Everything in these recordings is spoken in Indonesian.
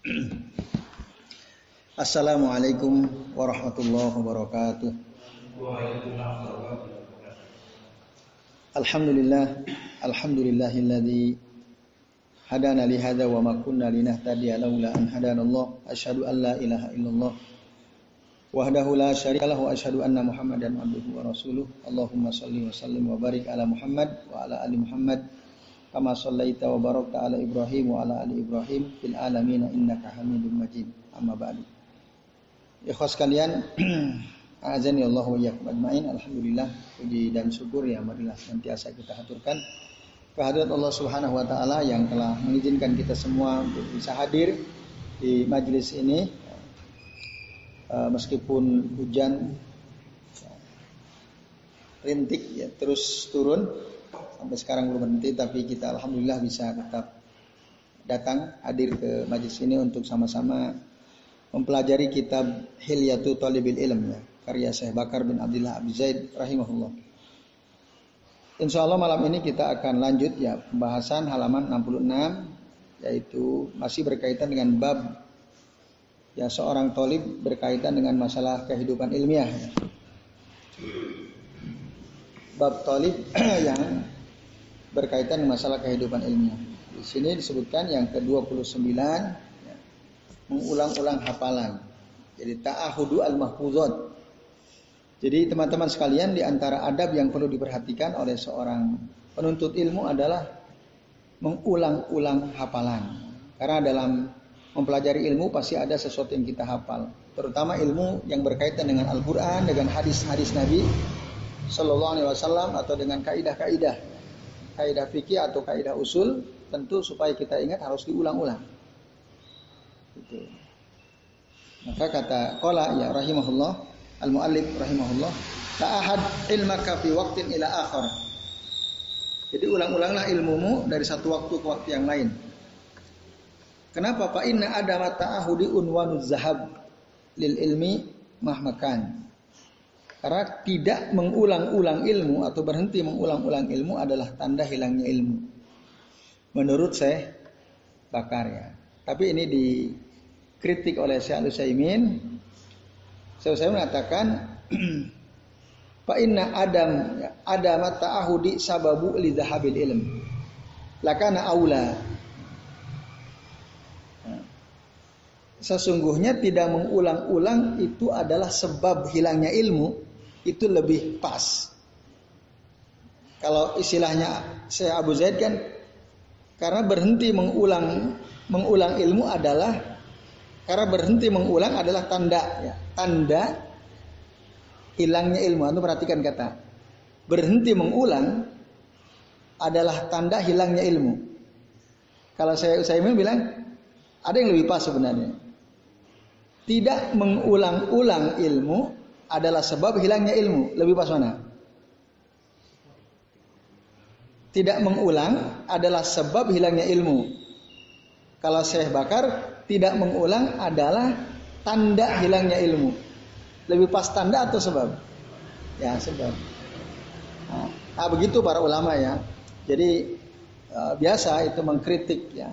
Assalamualaikum warahmatullahi wabarakatuh. Alhamdulillah, alhamdulillahilladzi hadana li hadza wa ma kunna linahtadiya laula an hadana Allah. Asyhadu an la ilaha illallah wahdahu la syarika lahu asyhadu anna Muhammadan abduhu wa rasuluh. Allahumma shalli wa sallim wa barik ala Muhammad wa ala ali Muhammad kama shallaita wa barakta ala Ibrahim wa ala ali Ibrahim fil alamin innaka Hamidum Majid. Amma ba'du. Ikhwas sekalian, azani Allah wa iyyakum ajmain. Alhamdulillah puji dan syukur ya marilah senantiasa kita haturkan kehadirat Allah Subhanahu wa taala yang telah mengizinkan kita semua untuk bisa hadir di majelis ini uh, meskipun hujan rintik ya terus turun sampai sekarang belum berhenti tapi kita alhamdulillah bisa tetap datang hadir ke majelis ini untuk sama-sama mempelajari kitab Hilyatu Talibil Ilm ya, karya Syekh Bakar bin Abdullah Abi Zaid rahimahullah. Insya Allah malam ini kita akan lanjut ya pembahasan halaman 66 yaitu masih berkaitan dengan bab ya seorang tolib berkaitan dengan masalah kehidupan ilmiah. Ya. Bab tolib yang berkaitan masalah kehidupan ilmiah. Di sini disebutkan yang ke-29 mengulang-ulang hafalan. Jadi ta'ahudu al-mahfuzat. Jadi teman-teman sekalian di antara adab yang perlu diperhatikan oleh seorang penuntut ilmu adalah mengulang-ulang hafalan. Karena dalam mempelajari ilmu pasti ada sesuatu yang kita hafal. Terutama ilmu yang berkaitan dengan Al-Quran, dengan hadis-hadis Nabi Sallallahu Alaihi Wasallam atau dengan kaidah-kaidah, kaidah fikih atau kaidah usul, tentu supaya kita ingat harus diulang-ulang. Gitu. Maka kata qala ya rahimahullah al muallif rahimahullah ahad ilmaka fi waqtin ila akhar. Jadi ulang-ulanglah ilmumu dari satu waktu ke waktu yang lain. Kenapa? Pak inna adama ta'ahudi unwanu zahab lil ilmi mahmakan. Karena tidak mengulang-ulang ilmu atau berhenti mengulang-ulang ilmu adalah tanda hilangnya ilmu. Menurut saya Bakar ya. Tapi ini dikritik oleh Syekh Al-Utsaimin. Syekh Utsaimin mengatakan Fa inna adam adam ta'ahudi sababu li dhahabil ilm. Lakana aula. Sesungguhnya tidak mengulang-ulang itu adalah sebab hilangnya ilmu itu lebih pas. Kalau istilahnya saya Abu Zaid kan karena berhenti mengulang mengulang ilmu adalah karena berhenti mengulang adalah tanda ya, tanda hilangnya ilmu. Anda perhatikan kata berhenti mengulang adalah tanda hilangnya ilmu. Kalau saya saya bilang ada yang lebih pas sebenarnya. Tidak mengulang-ulang ilmu adalah sebab hilangnya ilmu. Lebih pas mana? Tidak mengulang adalah sebab hilangnya ilmu. Kalau Syekh Bakar tidak mengulang adalah tanda hilangnya ilmu. Lebih pas tanda atau sebab? Ya sebab. Nah, nah begitu para ulama ya. Jadi uh, biasa itu mengkritik ya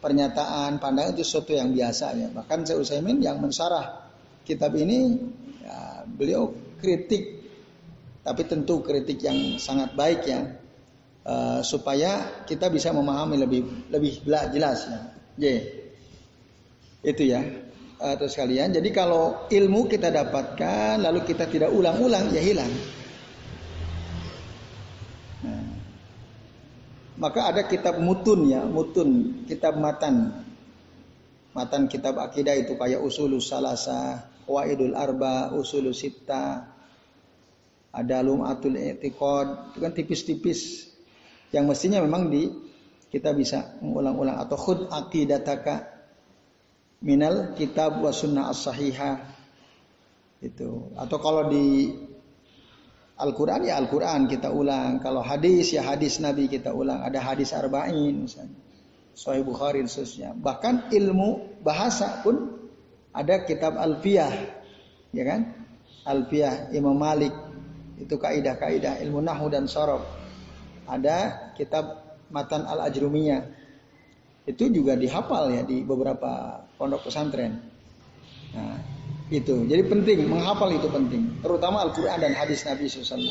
pernyataan pandangan itu sesuatu yang biasa ya. Bahkan saya Utsaimin yang mensarah kitab ini beliau kritik tapi tentu kritik yang sangat baik ya uh, supaya kita bisa memahami lebih lebih jelas ya. Y. Itu ya. Atau sekalian. Jadi kalau ilmu kita dapatkan lalu kita tidak ulang-ulang ya hilang. Nah. Maka ada kitab mutun ya, mutun, kitab matan. Matan kitab akidah itu kayak usulus salasa, waidul arba, usulus sitta, ada lumatul etiqad, itu kan tipis-tipis yang mestinya memang di kita bisa mengulang-ulang atau khud aqidataka minal kitab wa sunnah as-sahihah itu atau kalau di Al-Quran ya Al-Quran kita ulang. Kalau hadis ya hadis Nabi kita ulang. Ada hadis arba'in misalnya. Sahih Bukhari khususnya. Bahkan ilmu bahasa pun ada kitab Alfiyah. Ya kan? Alfiyah Imam Malik. Itu kaidah-kaidah ilmu nahu dan sorof. Ada kitab Matan Al-Ajrumiyah. itu juga dihafal ya di beberapa pondok pesantren. Nah, itu. Jadi penting menghafal itu penting, terutama Al-Qur'an dan hadis Nabi SAW.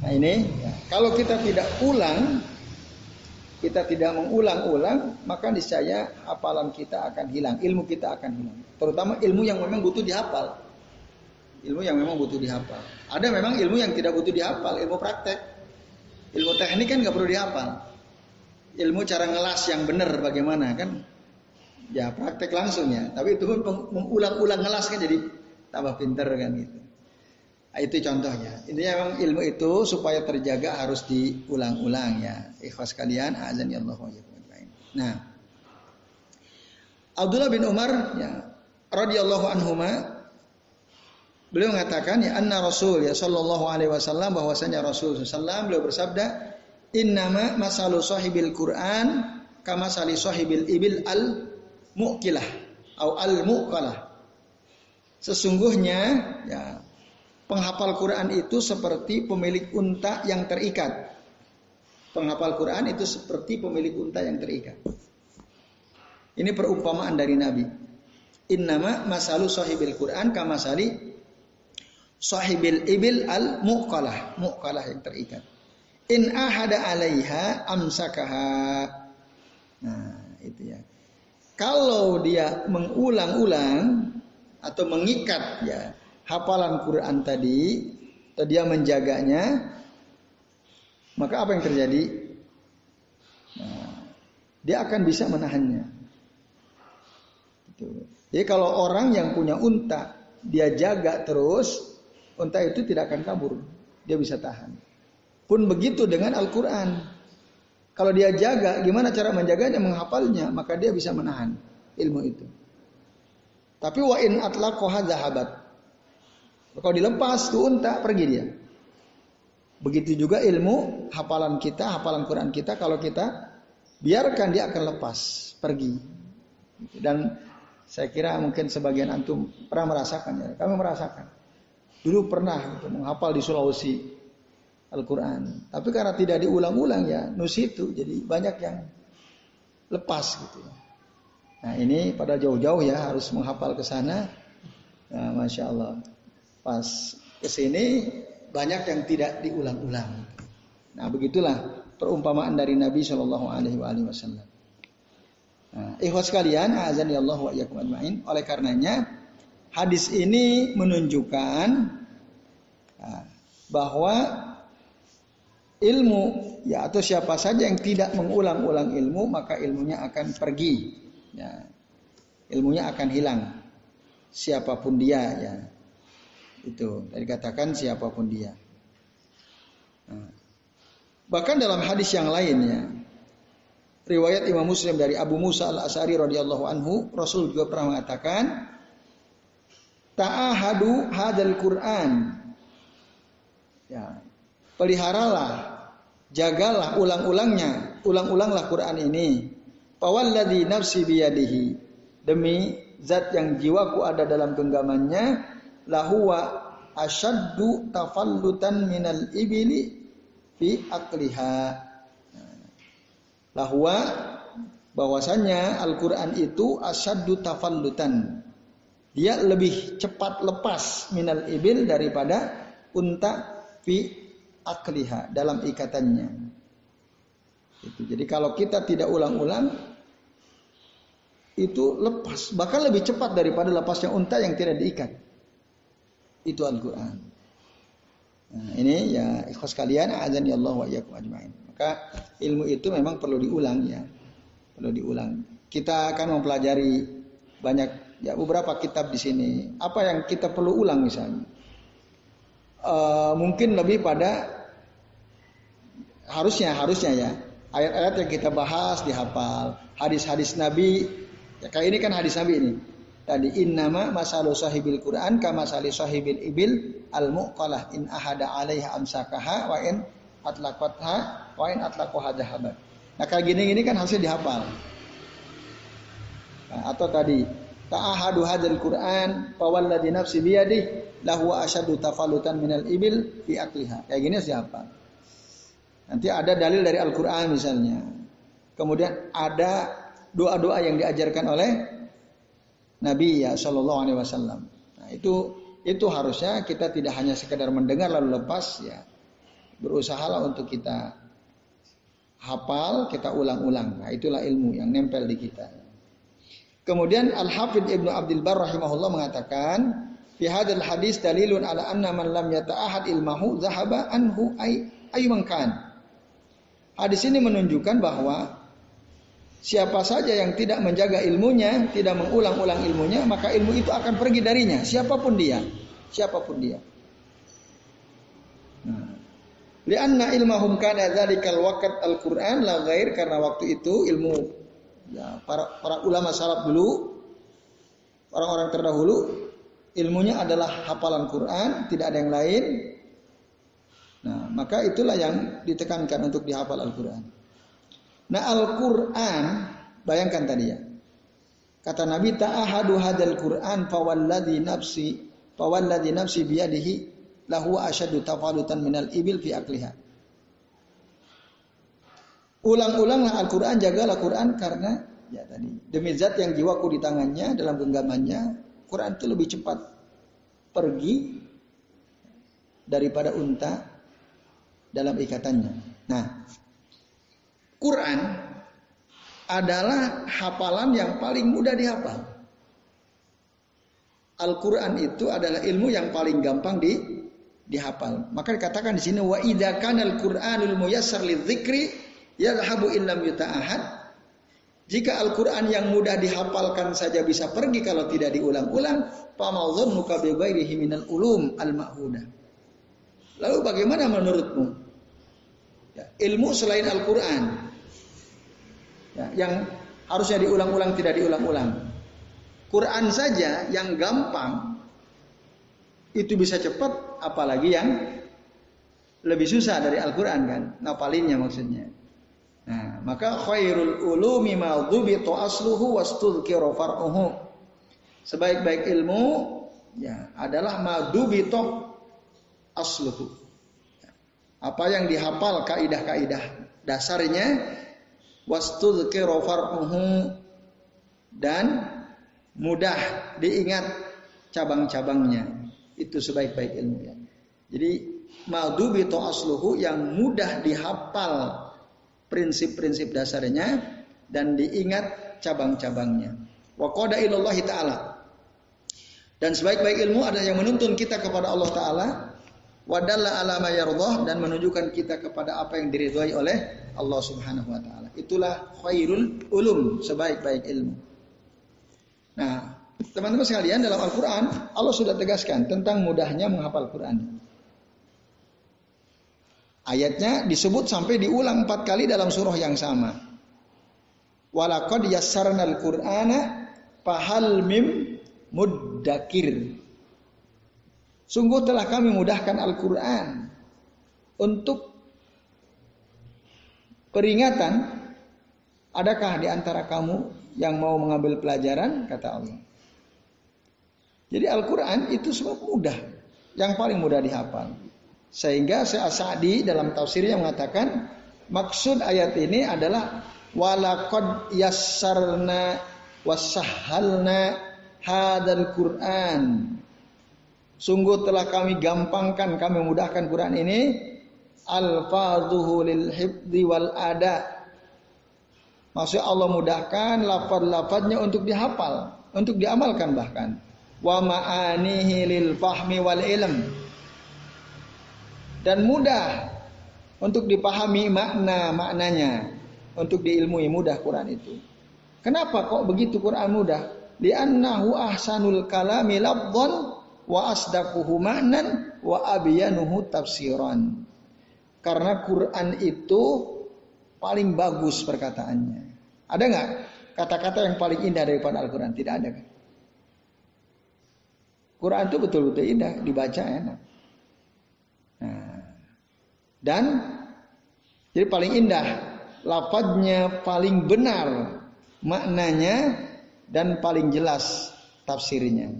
Nah ini, ya. kalau kita tidak ulang, kita tidak mengulang-ulang, maka niscaya hafalan kita akan hilang, ilmu kita akan hilang. Terutama ilmu yang memang butuh dihafal. Ilmu yang memang butuh dihafal. Ada memang ilmu yang tidak butuh dihafal, ilmu praktek. Ilmu teknik kan nggak perlu dihafal. Ilmu cara ngelas yang benar bagaimana kan? Ya praktek langsung ya. Tapi itu pun mengulang-ulang ngelas kan jadi tambah pinter kan gitu. Nah, itu contohnya. Ini memang ilmu itu supaya terjaga harus diulang-ulang ya. Ikhwas kalian, azan ya Allah Nah, Abdullah bin Umar ya radhiyallahu anhuma beliau mengatakan ya anna Rasul ya sallallahu alaihi wasallam bahwasanya Rasul sallallahu beliau bersabda innama masalu sahibil Quran kama sali sahibil ibil al muqilah atau al muqalah sesungguhnya ya penghafal Quran itu seperti pemilik unta yang terikat penghafal Quran itu seperti pemilik unta yang terikat ini perumpamaan dari Nabi Innama masalu sahibil Quran kama sali sahibil ibil al muqalah, muqalah yang terikat. In ahada alaiha amsakaha. Nah, itu ya. Kalau dia mengulang-ulang atau mengikat ya hafalan Quran tadi, atau dia menjaganya, maka apa yang terjadi? Nah, dia akan bisa menahannya. Itu. Jadi kalau orang yang punya unta, dia jaga terus, unta itu tidak akan kabur. Dia bisa tahan. Pun begitu dengan Al-Quran. Kalau dia jaga, gimana cara menjaganya, menghafalnya, maka dia bisa menahan ilmu itu. Tapi wa in atlaqaha zahabat. Kalau dilepas tuh unta, pergi dia. Begitu juga ilmu hafalan kita, hafalan Quran kita kalau kita biarkan dia akan lepas, pergi. Dan saya kira mungkin sebagian antum pernah merasakan ya. Kami merasakan. Dulu pernah gitu, menghafal di Sulawesi Al-Quran. Tapi karena tidak diulang-ulang ya, nusitu. Jadi banyak yang lepas gitu. Nah ini pada jauh-jauh ya harus menghafal ke sana. Nah, Masya Allah. Pas ke sini banyak yang tidak diulang-ulang. Nah begitulah perumpamaan dari Nabi Shallallahu Alaihi Wasallam. Nah, ikhwas kalian, azan ya Allah wa ajmain. Oleh karenanya hadis ini menunjukkan nah, bahwa ilmu ya atau siapa saja yang tidak mengulang-ulang ilmu maka ilmunya akan pergi. Ya. Ilmunya akan hilang. Siapa pun dia ya. Itu tadi katakan siapa pun dia. Nah, bahkan dalam hadis yang lainnya riwayat Imam Muslim dari Abu Musa al Asari radhiyallahu anhu, Rasul juga pernah mengatakan, Ta'ahadu hadal Quran. Ya, peliharalah, jagalah ulang-ulangnya, ulang-ulanglah Quran ini. Fawalladhi nafsi biyadihi. Demi zat yang jiwaku ada dalam genggamannya, lahuwa asyaddu tafallutan minal ibili fi akliha bahwa bahwasannya Al-Qur'an itu asyaddu tafallutan. Dia lebih cepat lepas minal ibil daripada unta fi akliha dalam ikatannya. Jadi kalau kita tidak ulang-ulang itu lepas, bahkan lebih cepat daripada lepasnya unta yang tidak diikat. Itu Al-Qur'an. Nah, ini ya ikhlas kalian azan ya Allah wa iyyakum ajmain. Maka ilmu itu memang perlu diulang ya. Perlu diulang. Kita akan mempelajari banyak ya beberapa kitab di sini. Apa yang kita perlu ulang misalnya? Uh, mungkin lebih pada harusnya harusnya ya ayat-ayat yang kita bahas dihafal hadis-hadis Nabi ya kayak ini kan hadis Nabi ini tadi innama masalu sahibil Quran kama sali sahibil ibil al muqalah in ahada alaiha amsakaha wa in atlaqatha wa in atlaqaha. Nah kayak gini-gini kan harusnya dihafal. Nah, atau tadi ta'ahadu hadzal Qur'an fawalladzi nafsi biyadih lahu asyaddu tafalutan minal ibil fi akliha. Kayak gini dihafal. Nanti ada dalil dari Al-Qur'an misalnya. Kemudian ada doa-doa yang diajarkan oleh Nabi ya Shallallahu Alaihi Wasallam. Nah itu itu harusnya kita tidak hanya sekedar mendengar lalu lepas ya berusahalah untuk kita hafal kita ulang-ulang. Nah itulah ilmu yang nempel di kita. Kemudian Al Hafidh Ibnu Abdul Bar rahimahullah mengatakan fi hadal hadis dalilun ala anna man lam yata'ahad ilmahu zahaba anhu ay aymankan. Hadis ini menunjukkan bahwa Siapa saja yang tidak menjaga ilmunya, tidak mengulang-ulang ilmunya, maka ilmu itu akan pergi darinya, siapa pun dia, siapa pun dia. Nah. Lianna ilmahum kana dzalikal waqt al-Qur'an la ghair karena waktu itu ilmu ya, para para ulama salaf dulu orang-orang terdahulu ilmunya adalah hafalan Quran, tidak ada yang lain. Nah, maka itulah yang ditekankan untuk dihafal Al-Qur'an. Nah Al-Quran, bayangkan tadi ya. Kata Nabi ta'ahadu hadal Quran fawalladhi nafsi fawalladhi nafsi biyadihi lahu asyadu tafalutan minal ibil fi akliha. Ulang-ulanglah Al-Quran, jagalah Quran karena ya tadi demi zat yang jiwaku di tangannya dalam genggamannya, Quran itu lebih cepat pergi daripada unta dalam ikatannya. Nah, Quran adalah hafalan yang paling mudah dihafal. Al-Quran itu adalah ilmu yang paling gampang di dihafal. Maka dikatakan di sini wa idza kana al-Qur'anul muyassar lidzikri yadhhabu illam yuta'ahad. Jika Al-Quran yang mudah dihafalkan saja bisa pergi kalau tidak diulang-ulang, famadhannuka bi ghairihi minal ulum al-ma'hudah. Lalu bagaimana menurutmu? Ya, ilmu selain Al-Quran ya, yang harusnya diulang-ulang tidak diulang-ulang. Quran saja yang gampang itu bisa cepat, apalagi yang lebih susah dari Al-Quran kan, ngapalinnya maksudnya. Nah, maka khairul ulumi ma dhubitu asluhu wastudhkira far'uhu. Sebaik-baik ilmu ya adalah ma dhubitu asluhu. Apa yang dihafal kaidah-kaidah dasarnya wastudhkira dan mudah diingat cabang-cabangnya. Itu sebaik-baik ilmu ya. Jadi madubi to asluhu yang mudah dihafal prinsip-prinsip dasarnya dan diingat cabang-cabangnya. Wa qada ilallahi ta'ala. Dan sebaik-baik ilmu ada yang menuntun kita kepada Allah Ta'ala wadalla ala ma dan menunjukkan kita kepada apa yang diridhai oleh Allah Subhanahu wa taala. Itulah khairul ulum, sebaik-baik ilmu. Nah, teman-teman sekalian dalam Al-Qur'an Allah sudah tegaskan tentang mudahnya menghafal Quran. Ayatnya disebut sampai diulang empat kali dalam surah yang sama. Walakad yassarnal Qur'ana fahal mim muddakir. Sungguh telah kami mudahkan Al-Quran untuk peringatan. Adakah di antara kamu yang mau mengambil pelajaran? Kata Allah. Jadi Al-Quran itu semua mudah. Yang paling mudah dihafal. Sehingga Sa'adi dalam tafsirnya mengatakan maksud ayat ini adalah walakad yassarna wasahalna hadal Quran Sungguh telah kami gampangkan, kami mudahkan Quran ini. Al-fadhuhu lil hibdi wal ada. Maksud Allah mudahkan lafad-lafadnya untuk dihafal, untuk diamalkan bahkan. Wa ma'anihi lil fahmi wal ilm. Dan mudah untuk dipahami makna-maknanya, untuk diilmui mudah Quran itu. Kenapa kok begitu Quran mudah? Li'annahu ahsanul kalami labdhan wa asdaquhu ma'nan wa abyanuhu tafsiran. Karena Quran itu paling bagus perkataannya. Ada nggak kata-kata yang paling indah daripada Al-Quran? Tidak ada kan? Quran itu betul-betul indah, dibaca enak. Nah, dan jadi paling indah, lafadznya paling benar, maknanya dan paling jelas tafsirnya.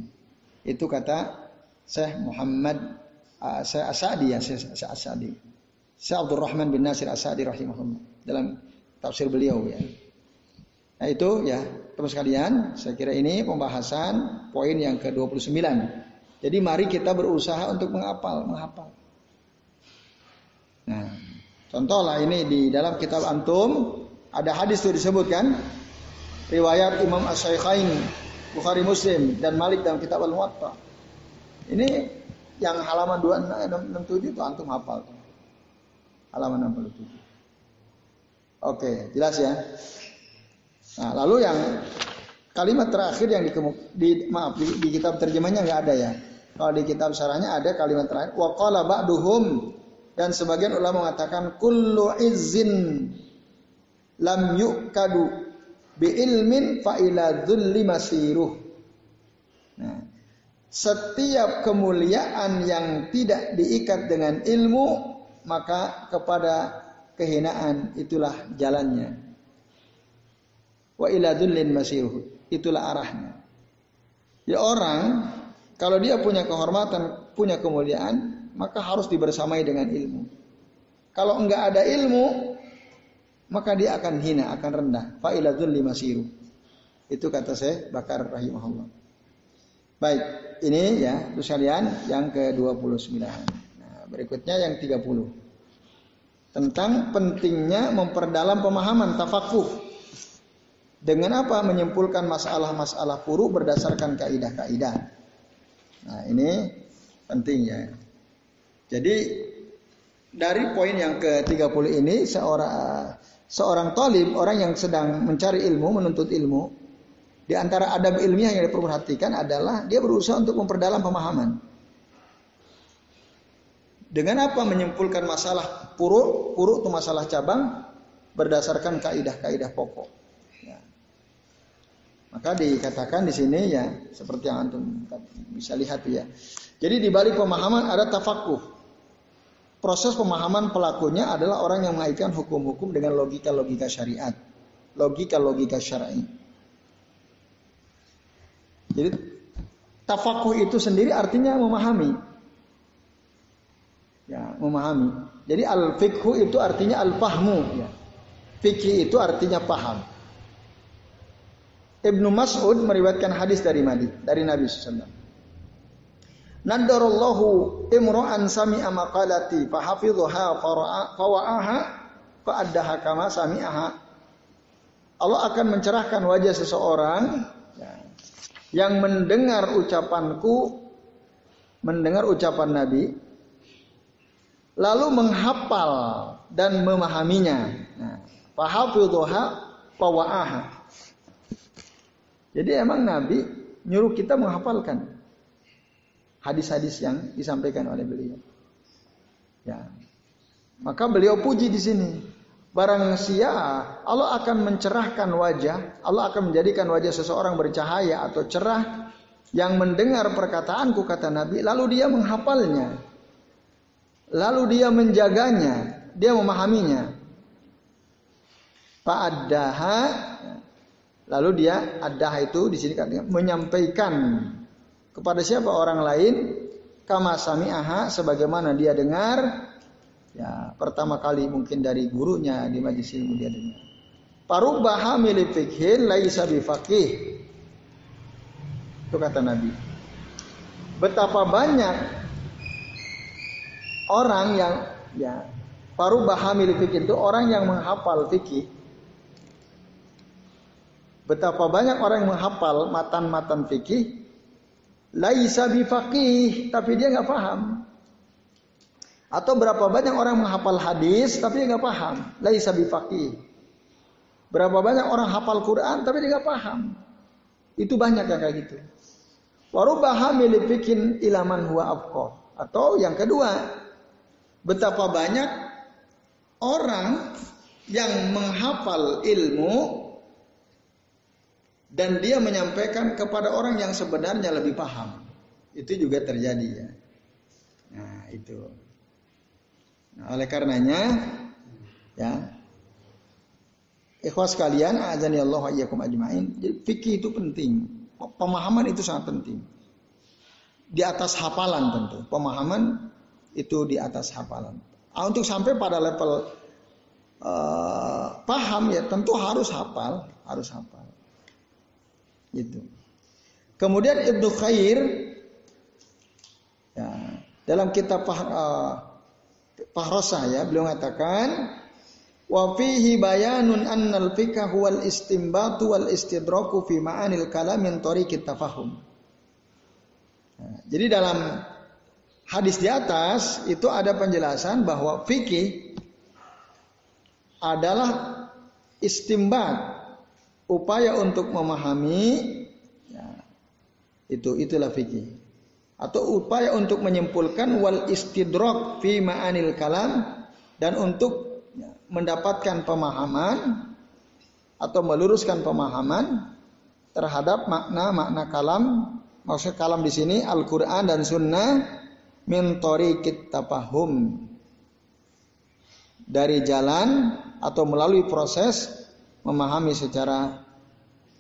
Itu kata Syekh Muhammad uh, Asadi ya Syekh Asadi. Syekh Abdul Rahman bin Nasir Asadi rahimahullah dalam tafsir beliau ya. Nah itu ya teman sekalian, saya kira ini pembahasan poin yang ke-29. Jadi mari kita berusaha untuk menghafal, menghafal. Nah, contoh lah ini di dalam kitab Antum ada hadis itu disebutkan riwayat Imam Asy-Syaikhain Bukhari Muslim dan Malik dalam kitab Al-Muwatta. Ini yang halaman 267 itu antum hafal. Halaman 67. Oke, jelas ya. Nah, lalu yang kalimat terakhir yang di, di maaf di, di kitab terjemahnya nggak ada ya. Kalau di kitab sarahnya ada kalimat terakhir wa qala ba'duhum dan sebagian ulama mengatakan kullu izzin lam yu'kadu bi ilmin fa ila dzulli masiruh. Nah, setiap kemuliaan yang tidak diikat dengan ilmu maka kepada kehinaan itulah jalannya. Wa ila dzullin masiruh. Itulah arahnya. Ya orang kalau dia punya kehormatan, punya kemuliaan, maka harus dibersamai dengan ilmu. Kalau enggak ada ilmu, maka dia akan hina, akan rendah. Fa'iladul lima siru. Itu kata saya Bakar rahimahullah. Baik, ini ya, terus kalian yang ke-29. Nah, berikutnya yang 30. Tentang pentingnya memperdalam pemahaman tafakuh. Dengan apa? Menyimpulkan masalah-masalah puru berdasarkan kaidah-kaidah. Nah, ini penting ya. Jadi dari poin yang ke-30 ini seorang seorang talib, orang yang sedang mencari ilmu, menuntut ilmu, di antara adab ilmiah yang diperhatikan adalah dia berusaha untuk memperdalam pemahaman. Dengan apa menyimpulkan masalah puruk, puruk itu masalah cabang berdasarkan kaidah-kaidah pokok. Ya. Maka dikatakan di sini ya seperti yang antum bisa lihat ya. Jadi di balik pemahaman ada tafakuh proses pemahaman pelakunya adalah orang yang mengaitkan hukum-hukum dengan logika-logika syariat, logika-logika syar'i. Jadi tafakuh itu sendiri artinya memahami. Ya, memahami. Jadi al-fikhu itu artinya al-fahmu, ya. Fikih itu artinya paham. Ibnu Mas'ud meriwayatkan hadis dari Nabi, dari Nabi sallallahu Nadarallahu imra'an sami'a maqalati fahafidhuha fawa'aha fa'addaha kama sami'aha. Allah akan mencerahkan wajah seseorang ya, yang mendengar ucapanku, mendengar ucapan Nabi, lalu menghafal dan memahaminya. Nah, fawa'aha. Jadi emang Nabi nyuruh kita menghafalkan hadis-hadis yang disampaikan oleh beliau. Ya. Maka beliau puji di sini. Barang sia Allah akan mencerahkan wajah, Allah akan menjadikan wajah seseorang bercahaya atau cerah yang mendengar perkataanku kata Nabi, lalu dia menghafalnya. Lalu dia menjaganya, dia memahaminya. Fa'addaha lalu dia addah itu di sini katanya menyampaikan kepada siapa orang lain? Kama sami'aha sebagaimana dia dengar. Ya pertama kali mungkin dari gurunya di majlis ilmu dia dengar. Parubaha milik fikhin laisa bifaqih itu kata Nabi. Betapa banyak orang yang ya parubaha milik fikih itu orang yang menghafal fikih betapa banyak orang yang menghafal matan-matan fikih laisa bifaqih tapi dia nggak paham. Atau berapa banyak orang menghafal hadis tapi dia nggak paham, laisa bifaqih. Berapa banyak orang hafal Quran tapi dia nggak paham. Itu banyak yang kayak gitu. Warubaha milifikin ilaman huwa. Atau yang kedua, betapa banyak orang yang menghafal ilmu dan dia menyampaikan kepada orang yang sebenarnya lebih paham. Itu juga terjadi ya. Nah, itu. Nah, oleh karenanya ya ikhwas kalian azani Allah iyyakum ajmain. Fikih itu penting. Pemahaman itu sangat penting. Di atas hafalan tentu. Pemahaman itu di atas hafalan. Ah, untuk sampai pada level uh, paham ya tentu harus hafal, harus hafal. Gitu. Kemudian Ibnu Khair ya, dalam kitab uh, Pahrosa ya beliau mengatakan wa fihi bayanun annal fikah wal istimbatu wal istidraku fi ma'anil kalam min tariqit tafahum. Nah, jadi dalam hadis di atas itu ada penjelasan bahwa fikih adalah istimbat upaya untuk memahami ya, itu itulah fikih. Atau upaya untuk menyimpulkan wal istidrak fi ma'anil kalam dan untuk mendapatkan pemahaman atau meluruskan pemahaman terhadap makna-makna kalam. Maksud kalam di sini Al-Qur'an dan sunnah min tariqit tafahum. Dari jalan atau melalui proses memahami secara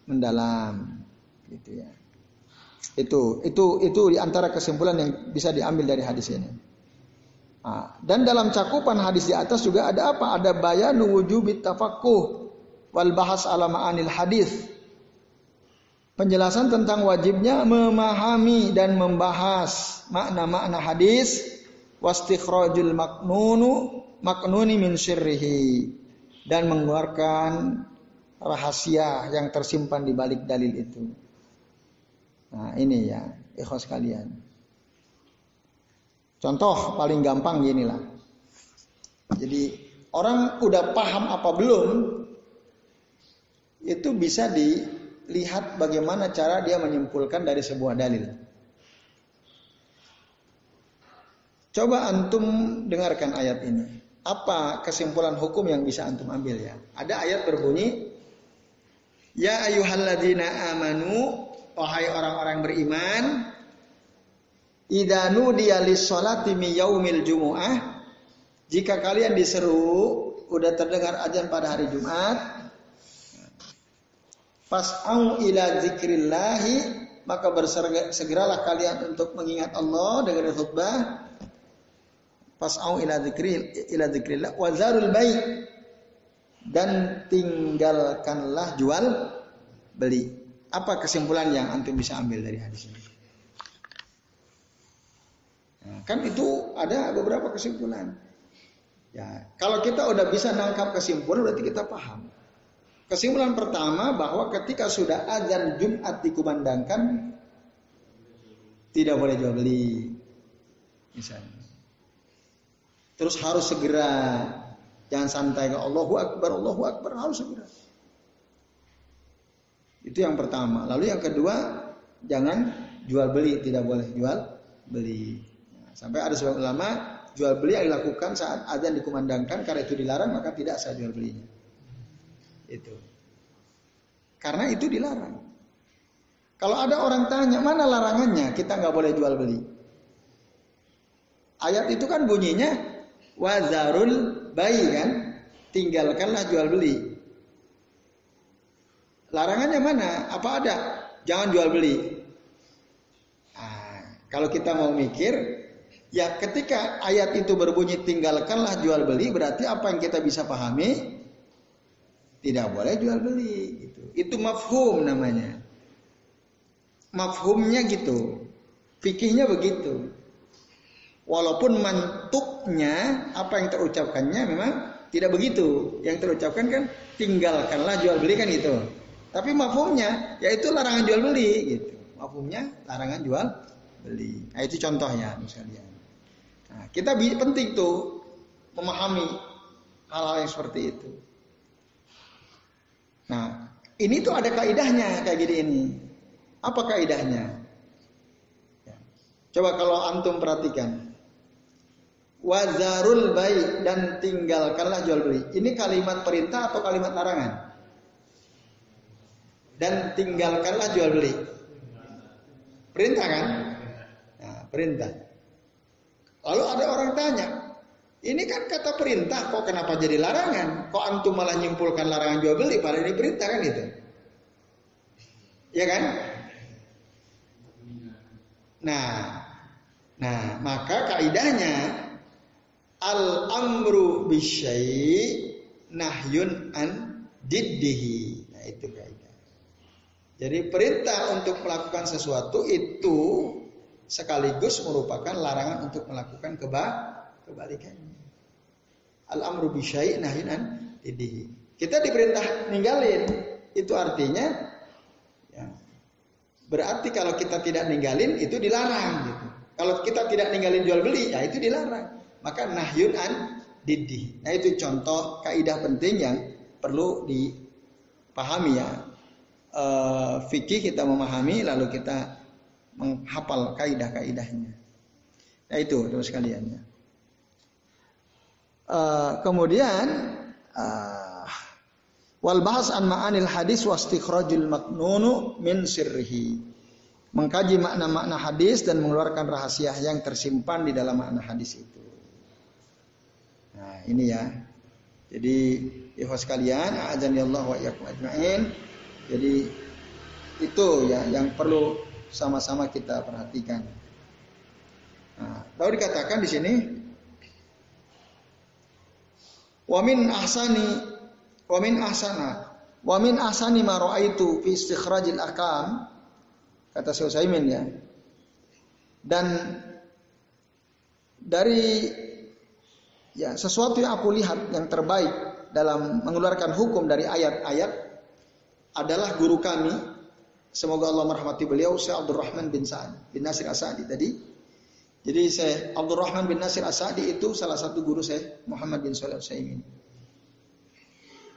mendalam gitu ya. Itu itu itu di antara kesimpulan yang bisa diambil dari hadis ini. Nah, dan dalam cakupan hadis di atas juga ada apa? Ada bayanu wujubit tafaqquh wal bahas ala ma'anil hadis. Penjelasan tentang wajibnya memahami dan membahas makna-makna hadis wastikhrajul maknunu maknuni min sirrihi dan mengeluarkan rahasia yang tersimpan di balik dalil itu. Nah ini ya, ikhwas kalian. Contoh paling gampang gini lah. Jadi orang udah paham apa belum, itu bisa dilihat bagaimana cara dia menyimpulkan dari sebuah dalil. Coba antum dengarkan ayat ini. Apa kesimpulan hukum yang bisa antum ambil ya? Ada ayat berbunyi, Ya ayuhalladzina amanu wahai orang-orang beriman, idanu dialis sholati mi yaumil jumu'ah, jika kalian diseru, udah terdengar ajan pada hari Jumat, fas'au ila zikrillahi, maka bersegeralah kalian untuk mengingat Allah dengan khutbah. Fas'au ila zikri ila baik dan tinggalkanlah jual beli. Apa kesimpulan yang antum bisa ambil dari hadis ini? Nah, kan itu ada beberapa kesimpulan. Ya, kalau kita udah bisa nangkap kesimpulan berarti kita paham. Kesimpulan pertama bahwa ketika sudah azan Jumat dikumandangkan tidak boleh jual beli. Misalnya. Terus harus segera jangan santai ke Allahu Akbar, Allahu Akbar harus segera. Itu yang pertama. Lalu yang kedua, jangan jual beli, tidak boleh jual beli. Sampai ada sebagian ulama jual beli yang dilakukan saat azan dikumandangkan karena itu dilarang maka tidak sah jual belinya. Itu. Karena itu dilarang. Kalau ada orang tanya mana larangannya kita nggak boleh jual beli. Ayat itu kan bunyinya wazarul bayi kan, tinggalkanlah jual beli. Larangannya mana? Apa ada? Jangan jual beli. Nah, kalau kita mau mikir, ya ketika ayat itu berbunyi tinggalkanlah jual beli, berarti apa yang kita bisa pahami? Tidak boleh jual beli. Gitu. Itu mafhum namanya. Mafhumnya gitu. Fikihnya begitu. Walaupun mantuknya apa yang terucapkannya memang tidak begitu. Yang terucapkan kan tinggalkanlah jual beli kan itu. Tapi mafhumnya yaitu larangan jual beli gitu. Mafhumnya larangan jual beli. Nah itu contohnya misalnya. Nah, kita penting tuh memahami hal-hal yang seperti itu. Nah, ini tuh ada kaidahnya kayak gini ini. Apa kaidahnya? Ya. Coba kalau antum perhatikan. Wazarul baik dan tinggalkanlah jual beli. Ini kalimat perintah atau kalimat larangan? dan tinggalkanlah jual beli. Perintah kan? Nah, perintah. Lalu ada orang tanya, ini kan kata perintah, kok kenapa jadi larangan? Kok antum malah nyimpulkan larangan jual beli? Padahal ini perintah kan itu. Ya kan? Nah, nah maka kaidahnya al amru bisyai nahyun an diddihi. Nah itu kaidah. Jadi perintah untuk melakukan sesuatu itu sekaligus merupakan larangan untuk melakukan keba kebalikannya. Al-amru bisyai nahyun an diddihi. Kita diperintah ninggalin, itu artinya ya, berarti kalau kita tidak ninggalin itu dilarang gitu. Kalau kita tidak ninggalin jual beli ya itu dilarang. Maka nahyun an diddi. Nah itu contoh kaidah penting yang perlu dipahami ya. E, fikih kita memahami lalu kita menghafal kaidah-kaidahnya. Nah itu terus sekalian ya. E, kemudian e, wal bahas an ma'anil hadis wastikhrajul maknunu min sirrihi mengkaji makna-makna hadis dan mengeluarkan rahasia yang tersimpan di dalam makna hadis itu. Nah, ini ya. Jadi, ikhwas sekalian, azan Allah wa iyyakum ajmain. Jadi itu ya yang perlu sama-sama kita perhatikan. Nah, lalu dikatakan di sini Wamin ahsani wamin ahsana wamin ahsani ma raaitu fi istikhrajil akam kata Syekh Utsaimin ya. Dan dari ya sesuatu yang aku lihat yang terbaik dalam mengeluarkan hukum dari ayat-ayat adalah guru kami semoga Allah merahmati beliau Syekh Abdul Rahman bin Sa'ad bin Nasir Asadi tadi. Jadi saya Abdul Rahman bin Nasir Asadi itu salah satu guru saya Muhammad bin Shalih Utsaimin.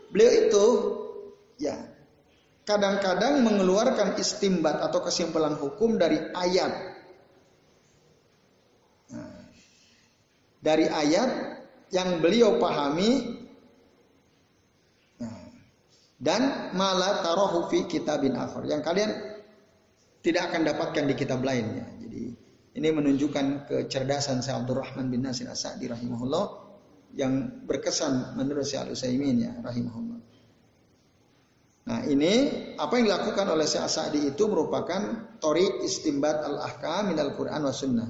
Beliau itu ya kadang-kadang mengeluarkan istimbat atau kesimpulan hukum dari ayat. Nah, dari ayat yang beliau pahami nah, dan malah taruh fi kitabin akhir yang kalian tidak akan dapatkan di kitab lainnya. Jadi ini menunjukkan kecerdasan Syekh Abdul Rahman bin Nasir As-Sa'di rahimahullah yang berkesan menurut Syekh Al-Utsaimin ya rahimahullah. Nah ini apa yang dilakukan oleh Syekh Sa'di itu merupakan tori istimbat al-ahkam min al-Quran wa sunnah.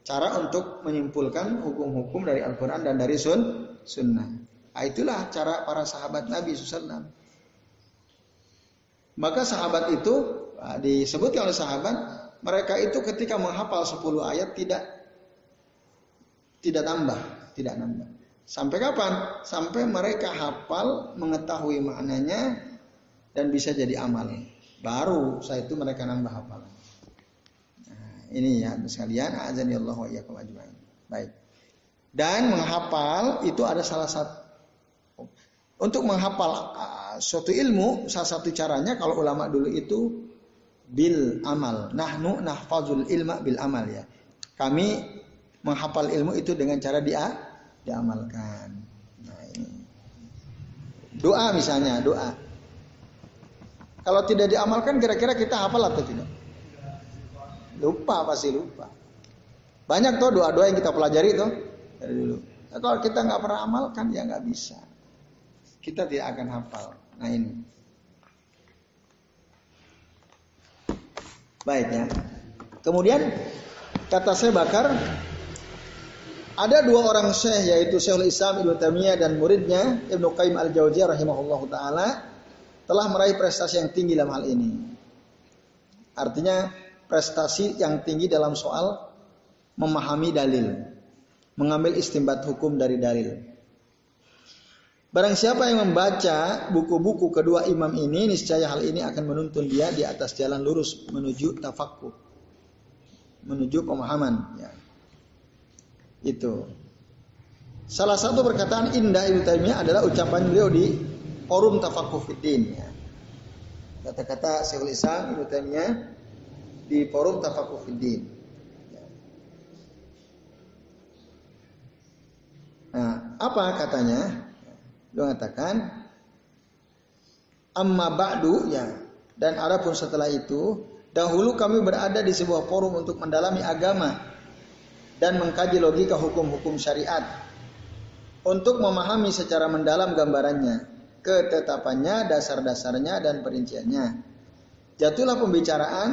Cara untuk menyimpulkan hukum-hukum dari Al-Quran dan dari sun, sunnah. Nah, itulah cara para sahabat Nabi SAW. Maka sahabat itu nah, disebutkan oleh sahabat, mereka itu ketika menghafal 10 ayat tidak tidak tambah, tidak nambah. Sampai kapan? Sampai mereka hafal, mengetahui maknanya, dan bisa jadi amal. Baru saya itu mereka nambah hafalan. Ini ya sekalian azan Allah wa iyyakum ajmain. Baik. Dan menghafal itu ada salah satu untuk menghafal suatu ilmu salah satu caranya kalau ulama dulu itu bil amal. Nahnu nahfazul ilma bil amal ya. Kami menghafal ilmu itu dengan cara dia diamalkan. Nah, ini. Doa misalnya, doa. Kalau tidak diamalkan kira-kira kita hafal atau tidak? Lupa pasti lupa. Banyak tuh doa-doa yang kita pelajari tuh dari dulu. Nah, kalau kita nggak pernah amalkan ya nggak bisa. Kita tidak akan hafal. Nah ini. Baik ya. Kemudian kata saya bakar ada dua orang syekh yaitu Syekhul Islam Ibnu Taimiyah dan muridnya Ibnu Qayyim Al-Jauziyah rahimahullahu taala telah meraih prestasi yang tinggi dalam hal ini. Artinya prestasi yang tinggi dalam soal memahami dalil, mengambil istimbat hukum dari dalil. Barang siapa yang membaca buku-buku kedua imam ini, niscaya hal ini akan menuntun dia di atas jalan lurus menuju tafakkur, menuju pemahaman. Ya. Itu. Salah satu perkataan indah Ibnu Taimiyah adalah ucapan beliau di forum tafakuh fiddin ya. Kata-kata Syekhul Islam Ibnu Taimiyah di forum tafakuh fiddin. Nah, apa katanya? Dia mengatakan amma ba'du ya dan adapun setelah itu dahulu kami berada di sebuah forum untuk mendalami agama dan mengkaji logika hukum-hukum syariat untuk memahami secara mendalam gambarannya ketetapannya, dasar-dasarnya dan perinciannya. Jatuhlah pembicaraan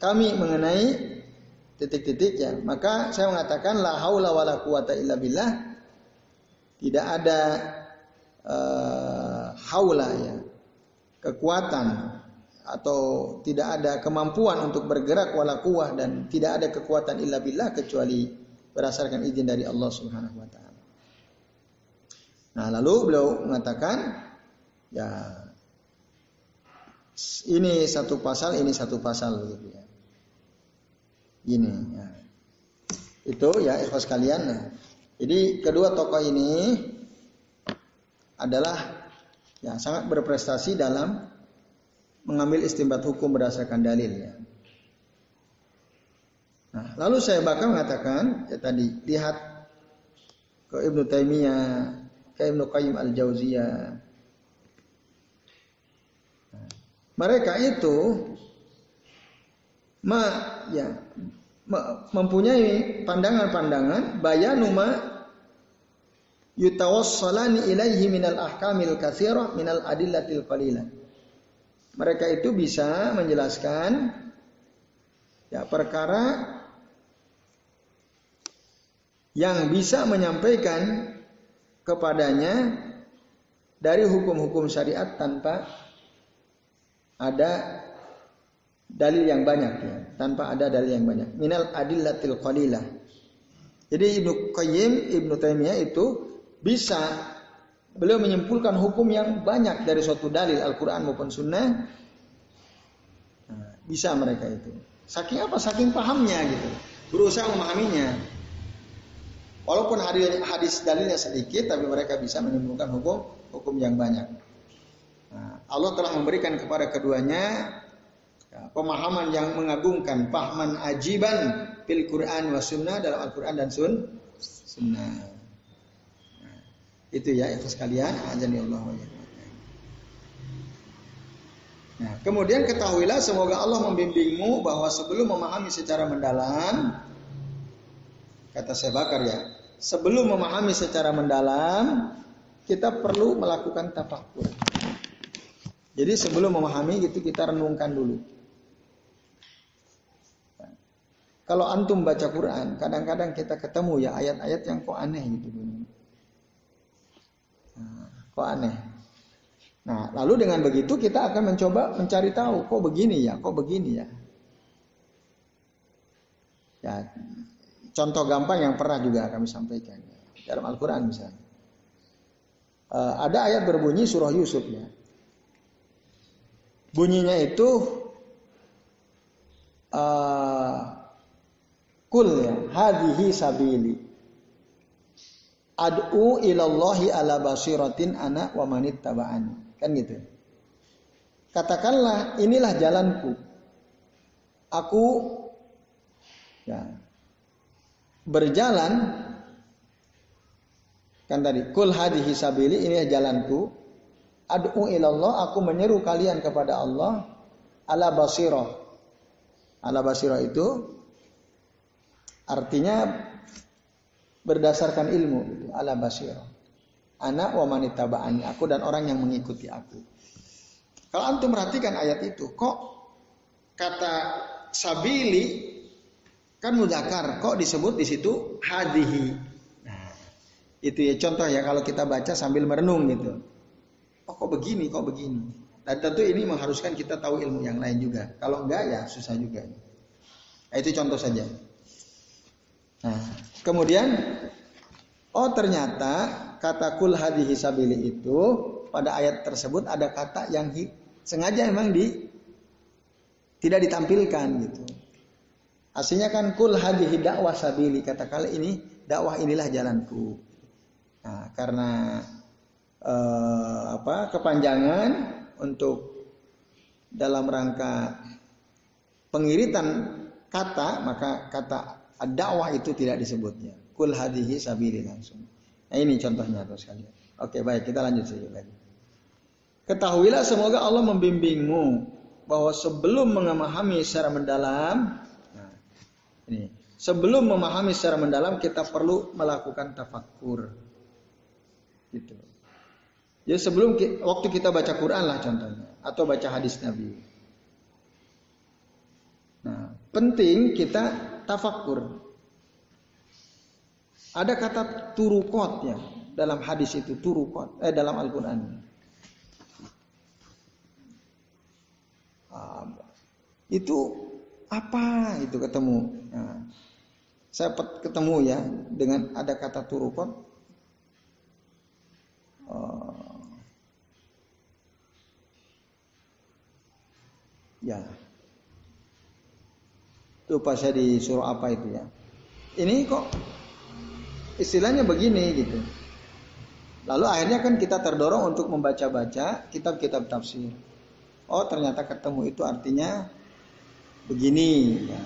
kami mengenai titik-titiknya. Maka saya mengatakan la haula wala quwata illa billah. Tidak ada uh, haula ya, kekuatan atau tidak ada kemampuan untuk bergerak wala kuah dan tidak ada kekuatan illa billah kecuali berdasarkan izin dari Allah Subhanahu wa taala. Nah, lalu beliau mengatakan ya ini satu pasal, ini satu pasal gitu ya. Ini ya. Itu ya ikhwas kalian. Nah, jadi kedua tokoh ini adalah ya sangat berprestasi dalam mengambil istimbat hukum berdasarkan dalil ya. Nah, lalu saya bakal mengatakan ya tadi lihat ke Ibnu Taimiyah, ke Ibnu Qayyim Al-Jauziyah. Nah, mereka itu ma ya. Mempunyai pandangan-pandangan bayanuma yutawassalani ilaihi minal ahkamil katsirah minal adillatil qalilah. Mereka itu bisa menjelaskan ya perkara yang bisa menyampaikan kepadanya dari hukum-hukum syariat tanpa ada dalil yang banyak ya, tanpa ada dalil yang banyak. Minal adillatil qalilah. Jadi Ibnu Qayyim, Ibnu Taimiyah itu bisa Beliau menyimpulkan hukum yang banyak dari suatu dalil Al-Quran maupun Sunnah. Nah, bisa mereka itu. Saking apa? Saking pahamnya gitu. Berusaha memahaminya. Walaupun hadis, dalilnya sedikit, tapi mereka bisa menyimpulkan hukum hukum yang banyak. Nah, Allah telah memberikan kepada keduanya ya, pemahaman yang mengagumkan, pahman ajiban fil Quran wa sunnah dalam Al-Quran dan sun, sunnah. Itu ya itu sekalian ajani Allah Nah, kemudian ketahuilah semoga Allah membimbingmu bahwa sebelum memahami secara mendalam kata saya bakar ya, sebelum memahami secara mendalam kita perlu melakukan tafakur. Jadi sebelum memahami gitu kita renungkan dulu. Kalau antum baca Quran, kadang-kadang kita ketemu ya ayat-ayat yang kok aneh gitu. Kok aneh? Nah, lalu dengan begitu kita akan mencoba mencari tahu, kok begini ya, kok begini ya. Ya, contoh gampang yang pernah juga kami sampaikan dalam Al-Quran misalnya. Uh, ada ayat berbunyi surah Yusuf ya. Bunyinya itu uh, kul ya, hadihi sabili ad'u ilallahi ala basiratin anak wa manit taba'ani. Kan gitu. Katakanlah inilah jalanku. Aku ya, berjalan kan tadi kul hadhihi sabili ini jalanku ad'u ilallah aku menyeru kalian kepada Allah ala basirah ala basirah itu artinya berdasarkan ilmu gitu, ala basir. Anak wa manitaba'ani, aku dan orang yang mengikuti aku. Kalau antum perhatikan ayat itu, kok kata sabili kan mudakar, kok disebut di situ hadihi. Nah, itu ya contoh ya kalau kita baca sambil merenung gitu. Oh kok begini, kok begini. Dan tentu ini mengharuskan kita tahu ilmu yang lain juga. Kalau enggak ya susah juga. Nah, itu contoh saja. Nah, kemudian oh ternyata kata kul hadhihi sabili itu pada ayat tersebut ada kata yang sengaja emang di tidak ditampilkan gitu. Aslinya kan kul hadhihi dakwah sabili kata kali ini dakwah inilah jalanku. Nah, karena eh, apa kepanjangan untuk dalam rangka pengiritan kata maka kata dakwah itu tidak disebutnya. Kul hadihi sabili langsung. Nah ini contohnya terus sekali. Oke baik kita lanjut saja lagi. Ketahuilah semoga Allah membimbingmu bahwa sebelum memahami secara mendalam, nah, ini sebelum memahami secara mendalam kita perlu melakukan tafakur. Gitu. Jadi sebelum waktu kita baca Quran lah contohnya atau baca hadis Nabi. Nah, penting kita tafakur. Ada kata turukot ya. dalam hadis itu turukot eh dalam Al-Qur'an. Ah, itu apa itu ketemu? Nah, saya ketemu ya dengan ada kata turukot. Uh, ya, lupa saya disuruh apa itu ya. Ini kok istilahnya begini gitu. Lalu akhirnya kan kita terdorong untuk membaca-baca kitab-kitab tafsir. Oh ternyata ketemu itu artinya begini. Ya.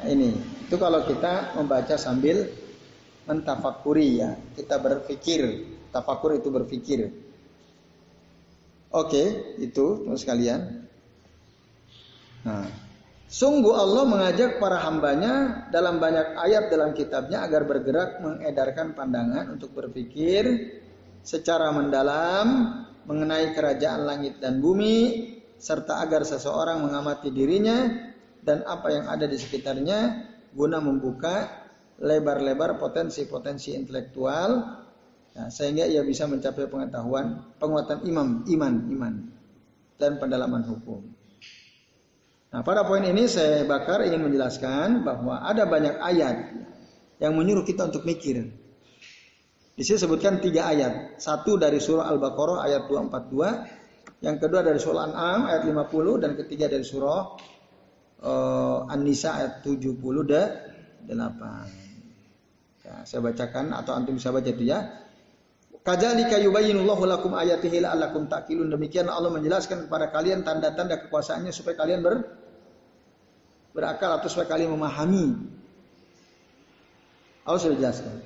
Nah, ini itu kalau kita membaca sambil mentafakuri ya, kita berpikir, tafakur itu berpikir. Oke, itu terus sekalian. Nah, sungguh Allah mengajak para hambanya dalam banyak ayat dalam kitabnya agar bergerak mengedarkan pandangan untuk berpikir secara mendalam mengenai kerajaan langit dan bumi serta agar seseorang mengamati dirinya dan apa yang ada di sekitarnya guna membuka lebar-lebar potensi-potensi intelektual ya, sehingga ia bisa mencapai pengetahuan penguatan imam iman iman dan pendalaman hukum. Nah, pada poin ini saya bakar ingin menjelaskan bahwa ada banyak ayat yang menyuruh kita untuk mikir. Di sini sebutkan tiga ayat. Satu dari surah Al-Baqarah ayat 242, yang kedua dari surah Al-An'am ayat 50 dan ketiga dari surah uh, An-Nisa ayat 78. Ya, saya bacakan atau antum bisa baca itu ya. Kadzalika yubayyinullahu lakum ayatihi la'allakum taqilun. Demikian Allah menjelaskan kepada kalian tanda-tanda kekuasaannya supaya kalian ber, berakal atau kalian memahami. Allah sudah jelaskan.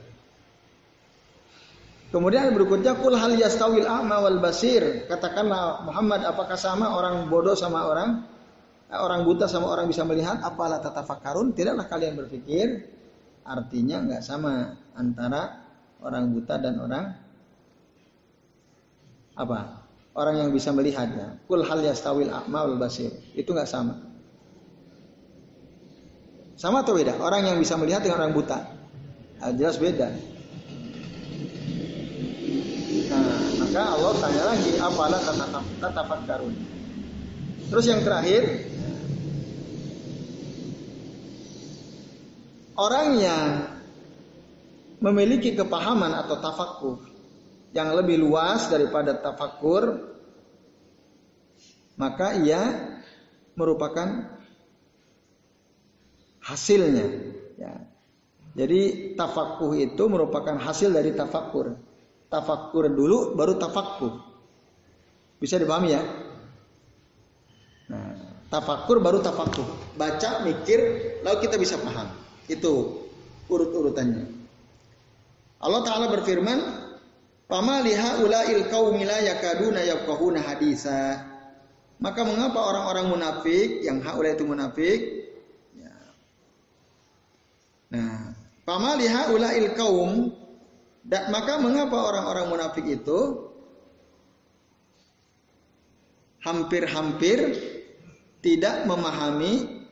Kemudian berikutnya kul hal yastawil a'ma wal basir. Katakanlah Muhammad apakah sama orang bodoh sama orang orang buta sama orang bisa melihat apalah tatafakkarun tidaklah kalian berpikir artinya nggak sama antara orang buta dan orang apa orang yang bisa melihatnya kul hal yastawil a'ma wal basir itu nggak sama sama atau beda? Orang yang bisa melihat dengan orang buta? Nah, jelas beda. Nah maka Allah tanya lagi apalah tatafakkarun terus yang terakhir Orang yang memiliki kepahaman atau tafakur yang lebih luas daripada tafakur, maka ia merupakan hasilnya. Ya. Jadi tafakuh itu merupakan hasil dari tafakur. Tafakur dulu baru tafakuh. Bisa dipahami ya? Nah, tafakur baru tafakuh. Baca, mikir, lalu kita bisa paham. Itu urut-urutannya. Allah Ta'ala berfirman, Pama liha yakaduna yafqahuna hadisa. Maka mengapa orang-orang munafik, yang haula itu munafik. Nah, pama liha ula'il kaum, dan maka mengapa orang-orang munafik itu hampir-hampir tidak memahami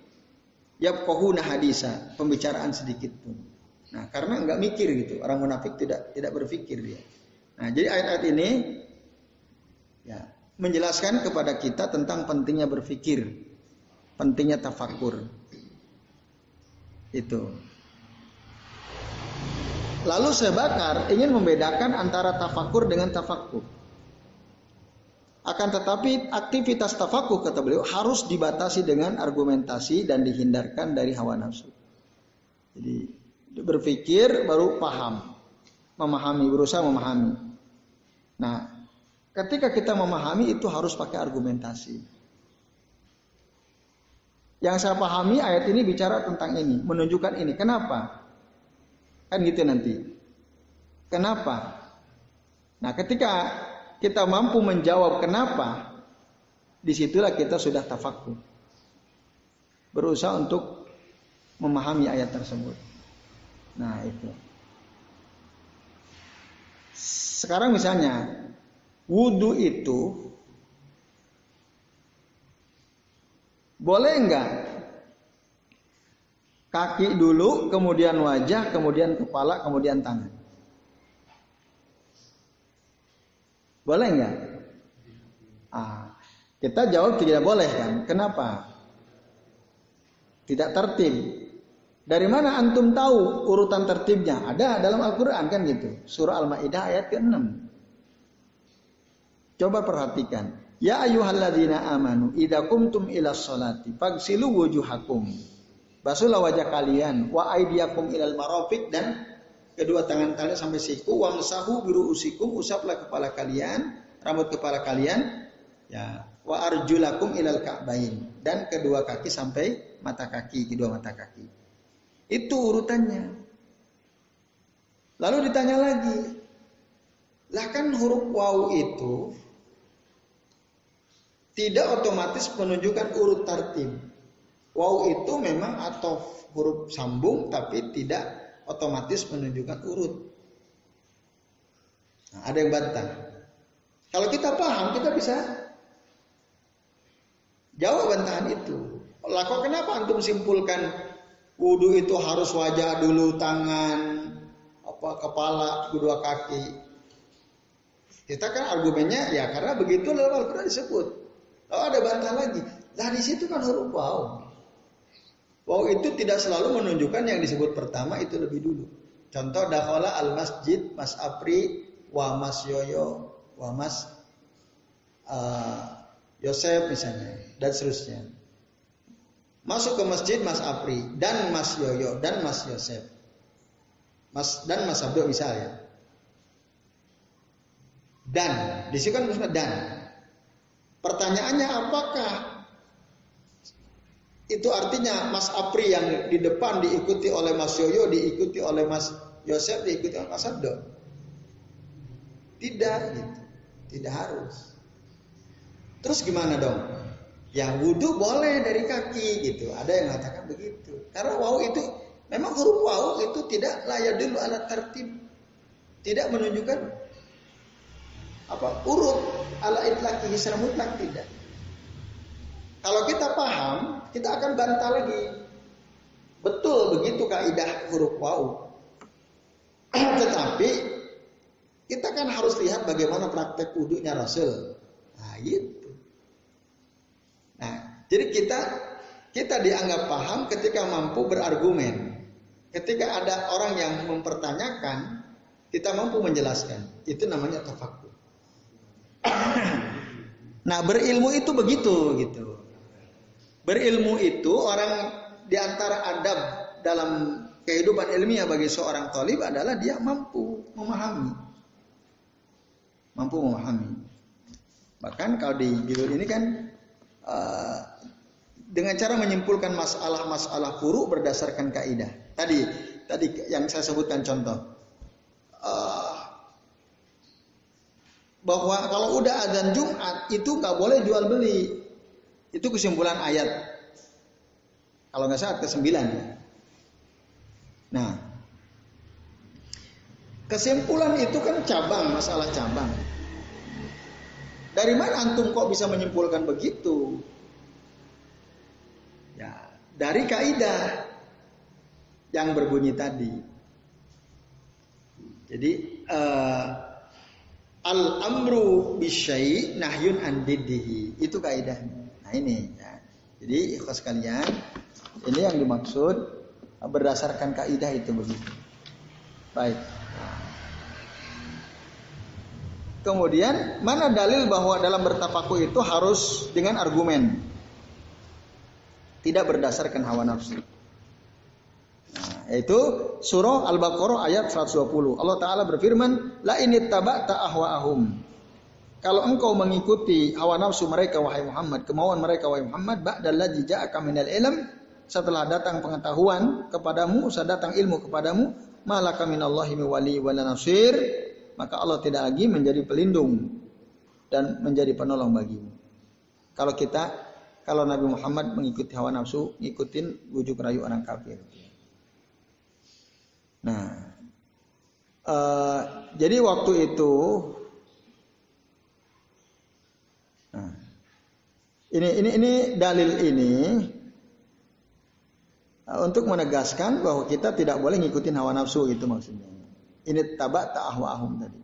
yafqahuna hadisa, pembicaraan sedikit pun. Nah, karena nggak mikir gitu, orang munafik tidak tidak berpikir dia. Nah, jadi ayat-ayat ini ya menjelaskan kepada kita tentang pentingnya berpikir, pentingnya tafakur. Itu. Lalu saya bakar ingin membedakan antara tafakur dengan tafakur. Akan tetapi aktivitas tafakuh kata beliau harus dibatasi dengan argumentasi dan dihindarkan dari hawa nafsu. Jadi berpikir baru paham, memahami, berusaha memahami. Nah, ketika kita memahami itu harus pakai argumentasi. Yang saya pahami ayat ini bicara tentang ini, menunjukkan ini. Kenapa? Kan gitu nanti. Kenapa? Nah, ketika kita mampu menjawab kenapa, di situlah kita sudah tafakur. Berusaha untuk memahami ayat tersebut. Nah itu. Sekarang misalnya, wudhu itu boleh enggak kaki dulu, kemudian wajah, kemudian kepala, kemudian tangan. Boleh nggak? Ah, kita jawab tidak boleh kan? Kenapa? Tidak tertib. Dari mana antum tahu urutan tertibnya? Ada dalam Al-Quran kan gitu. Surah Al-Ma'idah ayat ke-6. Coba perhatikan. Ya ayuhalladzina amanu idza kumtum ila sholati fagsilu wujuhakum. Basuhlah wajah kalian. Wa aydiyakum ilal marafiq. Dan kedua tangan kalian sampai siku. Wamsahu biru usikum. Usaplah kepala kalian, rambut kepala kalian. Ya. Wa arjulakum ilal ka'bain. Dan kedua kaki sampai mata kaki, kedua mata kaki. Itu urutannya. Lalu ditanya lagi, lah kan huruf waw itu tidak otomatis menunjukkan urut tertib. Waw itu memang atau huruf sambung tapi tidak otomatis menunjukkan urut. Nah, ada yang bantah. Kalau kita paham, kita bisa jawab bantahan itu. Lah kok kenapa antum simpulkan wudhu itu harus wajah dulu, tangan, apa kepala, kedua kaki. Kita kan argumennya ya karena begitu dalam Al-Quran disebut. Lalu ada bantah lagi. Lah di situ kan huruf waw. Waw itu tidak selalu menunjukkan yang disebut pertama itu lebih dulu. Contoh dakhala al masjid Mas Apri wa Mas Yoyo wa Mas uh, Yosef misalnya dan seterusnya. Masuk ke masjid Mas Apri dan Mas Yoyo dan Mas Yosef. Mas dan Mas Abdul misalnya. Dan di sini kan dan. Pertanyaannya apakah itu artinya Mas Apri yang di depan diikuti oleh Mas Yoyo, diikuti oleh Mas Yosef, diikuti oleh Mas Abdul? Tidak gitu. Tidak harus. Terus gimana dong? Ya wudhu boleh dari kaki gitu. Ada yang mengatakan begitu. Karena wau itu memang huruf wau itu tidak layak dulu alat tertib. Tidak menunjukkan apa urut ala itlaki hisra mutlak tidak. Kalau kita paham, kita akan bantah lagi. Betul begitu kaidah huruf wau. Tetapi kita kan harus lihat bagaimana praktek wudhunya Rasul. Nah, itu. Nah, jadi kita kita dianggap paham ketika mampu berargumen. Ketika ada orang yang mempertanyakan, kita mampu menjelaskan. Itu namanya tafakur. nah, berilmu itu begitu gitu. Berilmu itu orang di antara adab dalam kehidupan ilmiah bagi seorang talib adalah dia mampu memahami. Mampu memahami. Bahkan kalau di judul ini kan Eh, dengan cara menyimpulkan masalah-masalah furu berdasarkan kaidah. Tadi tadi yang saya sebutkan contoh. Uh, bahwa kalau udah adzan Jumat itu nggak boleh jual beli. Itu kesimpulan ayat. Kalau nggak salah ke sembilan. Nah, kesimpulan itu kan cabang, masalah cabang. Dari mana antum kok bisa menyimpulkan begitu? Ya, dari kaidah yang berbunyi tadi. Jadi uh, al amru bisyai nahyun an Itu kaidahnya. Nah ini ya. Jadi ikhlas kalian, ini yang dimaksud berdasarkan kaidah itu begitu. Baik. Kemudian mana dalil bahwa dalam bertapaku itu harus dengan argumen, tidak berdasarkan hawa nafsu. Nah, yaitu surah Al-Baqarah ayat 120. Allah Taala berfirman, "La ini tabata ahwaahum." Kalau engkau mengikuti hawa nafsu mereka wahai Muhammad, kemauan mereka wahai Muhammad, ba'dal ladzi ja'aka minal ilm, setelah datang pengetahuan kepadamu, setelah datang ilmu kepadamu, malaka minallahi wali wala nasir, maka Allah tidak lagi menjadi pelindung dan menjadi penolong bagimu. Kalau kita, kalau Nabi Muhammad mengikuti hawa nafsu, ngikutin bujuk rayu orang kafir. Nah, uh, jadi waktu itu, ini ini ini dalil ini uh, untuk menegaskan bahwa kita tidak boleh ngikutin hawa nafsu itu maksudnya. Ini tabak ahum tadi.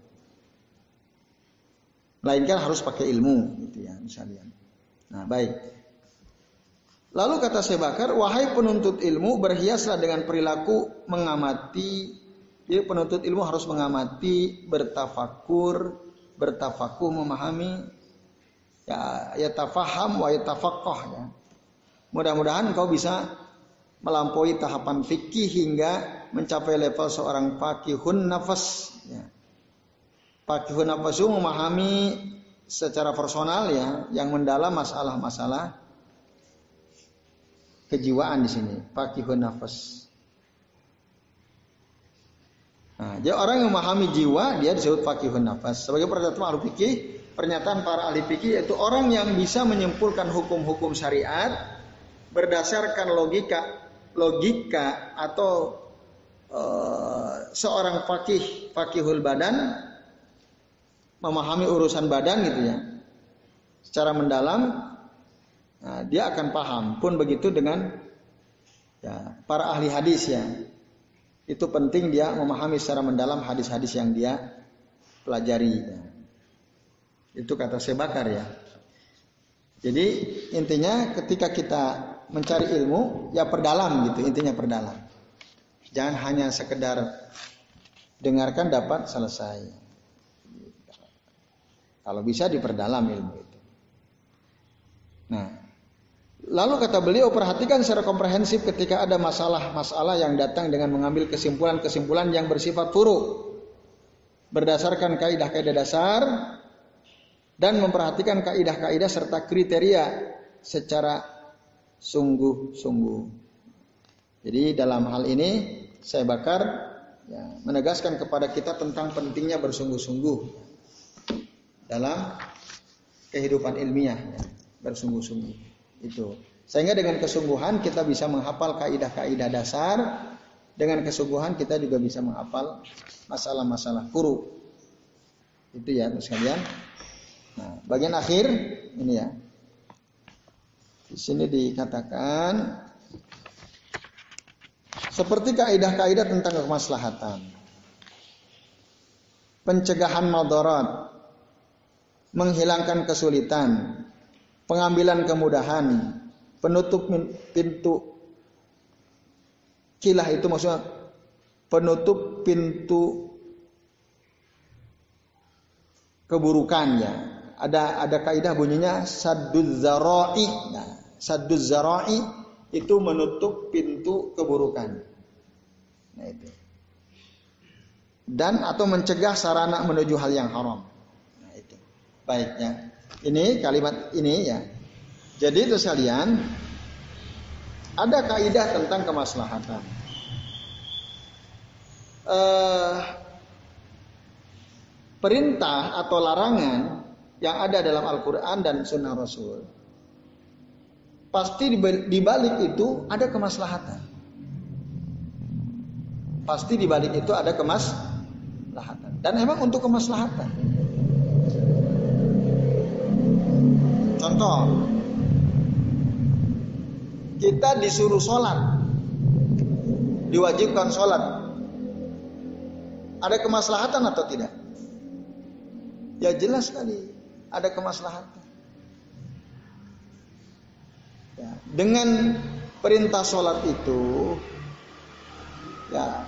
Melainkan harus pakai ilmu gitu ya misalnya. Nah, baik. Lalu kata Syekh Bakar, wahai penuntut ilmu berhiaslah dengan perilaku mengamati. Jadi penuntut ilmu harus mengamati, bertafakur, bertafakuh memahami ya ya tafaham wa ya tafakoh ya. Mudah-mudahan kau bisa melampaui tahapan fikih hingga mencapai level seorang fakihun nafas ya. Fakihun nafas itu memahami secara personal ya yang mendalam masalah-masalah kejiwaan di sini fakihun nafas Nah, jadi orang yang memahami jiwa dia disebut fakihun nafas. Sebagai pernyataan ahli fikih, pernyataan para ahli fikih yaitu orang yang bisa menyimpulkan hukum-hukum syariat berdasarkan logika logika atau uh, seorang fakih fakihul badan memahami urusan badan gitu ya secara mendalam nah, dia akan paham pun begitu dengan ya, para ahli hadis ya itu penting dia memahami secara mendalam hadis-hadis yang dia pelajari. Itu kata Sebakar ya. Jadi intinya ketika kita mencari ilmu ya perdalam gitu intinya perdalam. Jangan hanya sekedar dengarkan dapat selesai. Kalau bisa diperdalam ilmu itu. Nah, Lalu kata beliau perhatikan secara komprehensif ketika ada masalah-masalah yang datang dengan mengambil kesimpulan-kesimpulan yang bersifat furu berdasarkan kaidah-kaidah dasar dan memperhatikan kaidah-kaidah serta kriteria secara sungguh-sungguh. Jadi dalam hal ini saya bakar ya, menegaskan kepada kita tentang pentingnya bersungguh-sungguh dalam kehidupan ilmiah, ya, bersungguh-sungguh. Itu. Sehingga dengan kesungguhan kita bisa menghafal kaidah-kaidah dasar, dengan kesungguhan kita juga bisa menghafal masalah-masalah kuru. Itu ya, terus kalian. Nah, bagian akhir ini ya. Di sini dikatakan seperti kaidah-kaidah tentang kemaslahatan. Pencegahan madarat, menghilangkan kesulitan, pengambilan kemudahan, penutup pintu kilah itu maksudnya penutup pintu keburukannya. Ada ada kaidah bunyinya sadduz zarai. Nah, sadduz zarai itu menutup pintu keburukan. Nah itu. Dan atau mencegah sarana menuju hal yang haram. Nah itu. Baiknya. Ini kalimat ini ya. Jadi itu sekalian ada kaidah tentang kemaslahatan. Uh, perintah atau larangan yang ada dalam Al-Quran dan Sunnah Rasul pasti di balik itu ada kemaslahatan. Pasti di balik itu ada kemaslahatan. Dan emang untuk kemaslahatan. Contoh, kita disuruh sholat, diwajibkan sholat. Ada kemaslahatan atau tidak? Ya jelas sekali ada kemaslahatan. Ya, dengan perintah sholat itu, ya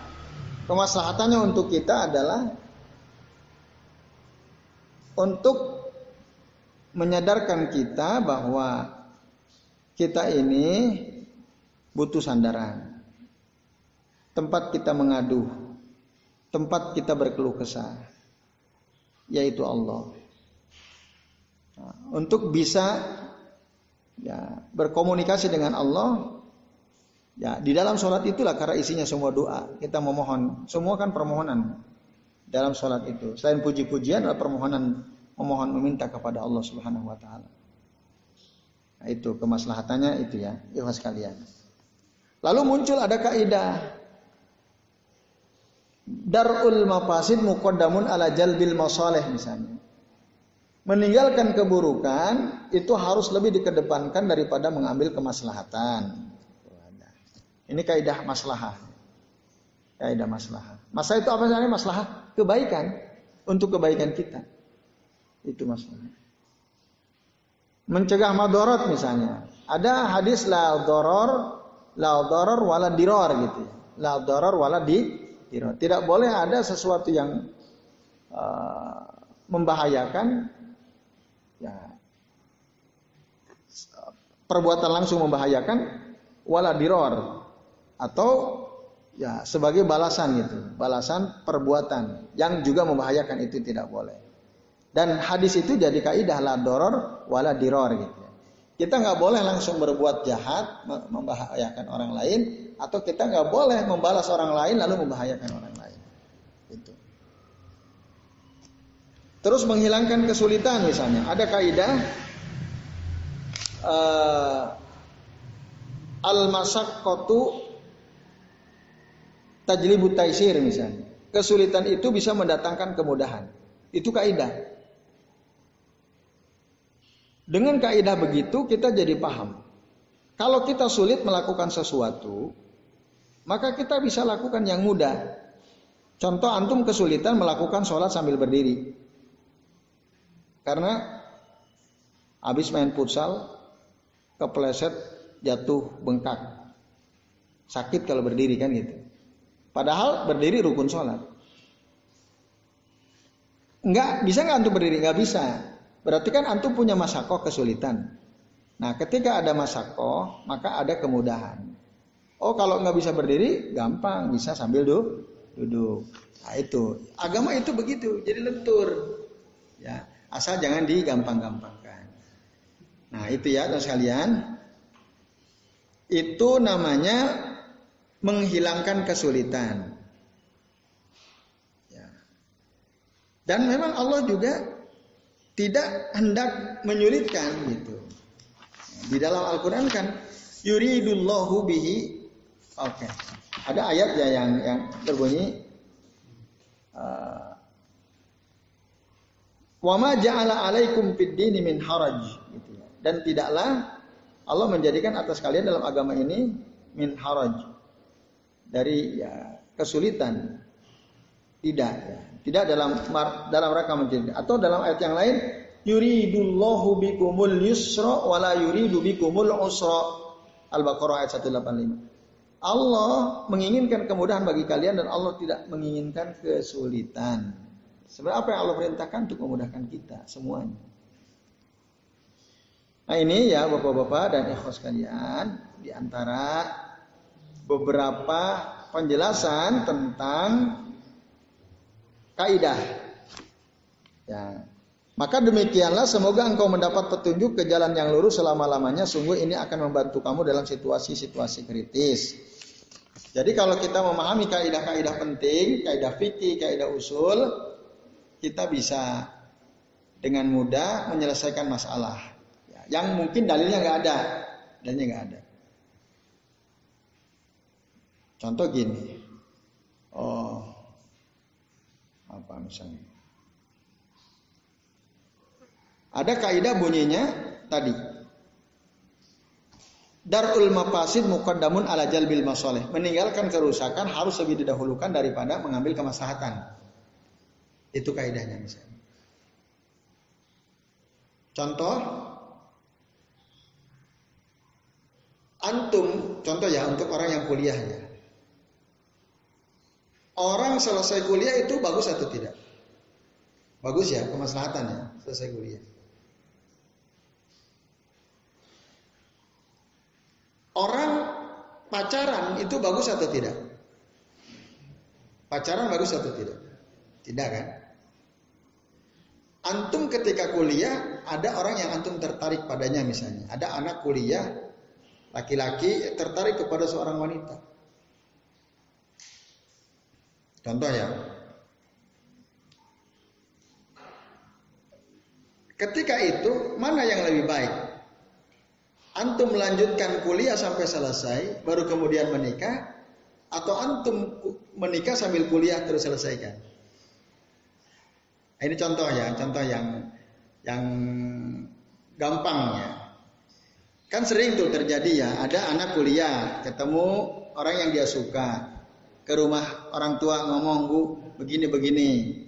kemaslahatannya untuk kita adalah untuk menyadarkan kita bahwa kita ini butuh sandaran. Tempat kita mengadu, tempat kita berkeluh kesah, yaitu Allah. Untuk bisa ya, berkomunikasi dengan Allah, ya di dalam sholat itulah karena isinya semua doa. Kita memohon, semua kan permohonan dalam sholat itu. Selain puji-pujian adalah permohonan memohon meminta kepada Allah Subhanahu wa taala. Nah, itu kemaslahatannya itu ya, ikhlas kalian. Lalu muncul ada kaidah Darul mafasid muqaddamun ala jalbil masalih misalnya. Meninggalkan keburukan itu harus lebih dikedepankan daripada mengambil kemaslahatan. Ini kaidah maslahah. Kaidah maslahah. Masa itu apa sebenarnya maslahah? Kebaikan untuk kebaikan kita. Itu maksudnya. Mencegah madorot misalnya. Ada hadis la doror, la doror wala diror gitu. La doror wala di diror. Tidak boleh ada sesuatu yang uh, membahayakan ya perbuatan langsung membahayakan wala diror atau ya sebagai balasan gitu, balasan perbuatan yang juga membahayakan itu tidak boleh. Dan hadis itu jadi kaidah la doror wala diror gitu. Kita nggak boleh langsung berbuat jahat membahayakan orang lain atau kita nggak boleh membalas orang lain lalu membahayakan orang lain. Itu. Terus menghilangkan kesulitan misalnya. Ada kaidah uh, al-masyaqqatu tajlibu taisir misalnya. Kesulitan itu bisa mendatangkan kemudahan. Itu kaidah. Dengan kaidah begitu kita jadi paham. Kalau kita sulit melakukan sesuatu, maka kita bisa lakukan yang mudah. Contoh antum kesulitan melakukan sholat sambil berdiri. Karena habis main futsal, kepleset, jatuh, bengkak. Sakit kalau berdiri kan gitu. Padahal berdiri rukun sholat. Enggak, bisa nggak antum berdiri? Enggak bisa. Berarti kan antum punya masako kesulitan. Nah ketika ada masako, maka ada kemudahan. Oh kalau nggak bisa berdiri, gampang, bisa sambil duduk. duduk. Nah itu, agama itu begitu, jadi lentur. Ya, asal jangan digampang-gampang. Nah itu ya teman sekalian. Itu namanya menghilangkan kesulitan. Ya. Dan memang Allah juga tidak hendak menyulitkan gitu. Di dalam Al-Quran kan yuridullahu bihi. Oke. Okay. Ada ayat ya yang yang berbunyi Wa ma ja'ala alaikum fid dini min haraj gitu dan tidaklah Allah menjadikan atas kalian dalam agama ini min haraj dari ya, kesulitan tidak ya. tidak dalam dalam rangka menjadi atau dalam ayat yang lain yuridullahu bikumul yusra wala yuridu bikumul usra Al-Baqarah ayat 185 Allah menginginkan kemudahan bagi kalian dan Allah tidak menginginkan kesulitan. Sebenarnya apa yang Allah perintahkan untuk memudahkan kita semuanya. Nah ini ya bapak-bapak dan ikhwas sekalian di antara beberapa penjelasan tentang kaidah. Ya. Maka demikianlah semoga engkau mendapat petunjuk ke jalan yang lurus selama-lamanya. Sungguh ini akan membantu kamu dalam situasi-situasi kritis. Jadi kalau kita memahami kaidah-kaidah penting, kaidah fikih, kaidah usul, kita bisa dengan mudah menyelesaikan masalah yang mungkin dalilnya nggak ada, dalilnya nggak ada. Contoh gini, oh apa misalnya? Ada kaidah bunyinya tadi. Darul mafasid muqaddamun ala jalbil masoleh. Meninggalkan kerusakan harus lebih didahulukan daripada mengambil kemaslahatan. Itu kaidahnya misalnya. Contoh, Antum, contoh ya untuk orang yang kuliah ya. Orang selesai kuliah itu bagus atau tidak? Bagus ya, kemaslahatan ya, selesai kuliah. Orang pacaran itu bagus atau tidak? Pacaran bagus atau tidak? Tidak kan? Antum ketika kuliah ada orang yang antum tertarik padanya misalnya. Ada anak kuliah Laki-laki tertarik kepada seorang wanita. Contoh ya. Ketika itu mana yang lebih baik? Antum melanjutkan kuliah sampai selesai baru kemudian menikah atau antum menikah sambil kuliah terus selesaikan? Ini contoh ya, contoh yang yang gampangnya. Kan sering tuh terjadi ya, ada anak kuliah ketemu orang yang dia suka. Ke rumah orang tua ngomong, "Bu, begini-begini."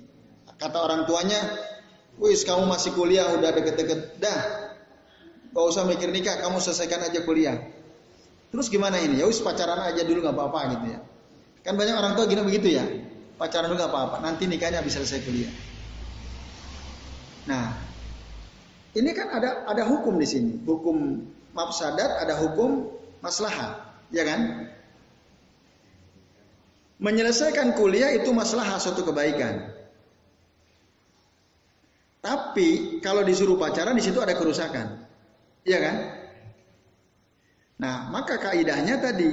Kata orang tuanya, Wis kamu masih kuliah udah deket-deket dah. Gak usah mikir nikah, kamu selesaikan aja kuliah. Terus gimana ini? Ya wis pacaran aja dulu nggak apa-apa gitu ya. Kan banyak orang tua gini begitu ya. Pacaran dulu nggak apa-apa, nanti nikahnya bisa selesai kuliah. Nah, ini kan ada ada hukum di sini, hukum mafsadat, ada hukum maslahat, ya kan? Menyelesaikan kuliah itu masalah suatu kebaikan. Tapi kalau disuruh pacaran di situ ada kerusakan. Iya kan? Nah, maka kaidahnya tadi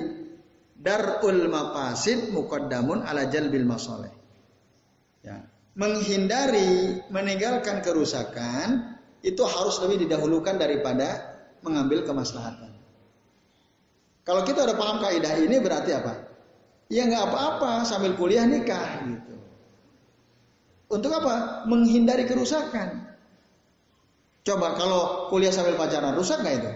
darul mafasid muqaddamun ala jalbil masoleh. Ya. Menghindari, meninggalkan kerusakan itu harus lebih didahulukan daripada mengambil kemaslahatan. Kalau kita udah paham kaidah ini berarti apa? Ya nggak apa-apa sambil kuliah nikah gitu. Untuk apa? Menghindari kerusakan. Coba kalau kuliah sambil pacaran rusak nggak itu?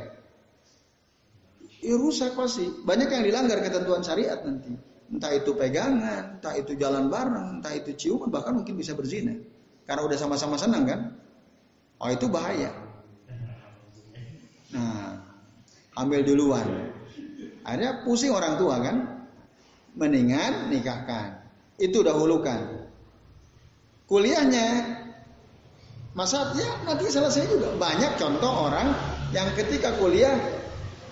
Ya rusak pasti. Banyak yang dilanggar ketentuan syariat nanti. Entah itu pegangan, entah itu jalan bareng, entah itu ciuman, bahkan mungkin bisa berzina. Karena udah sama-sama senang kan? Oh itu bahaya. Nah, ambil duluan. Akhirnya pusing orang tua kan? mendingan nikahkan. Itu dahulukan. Kuliahnya masa ya nanti selesai juga. Banyak contoh orang yang ketika kuliah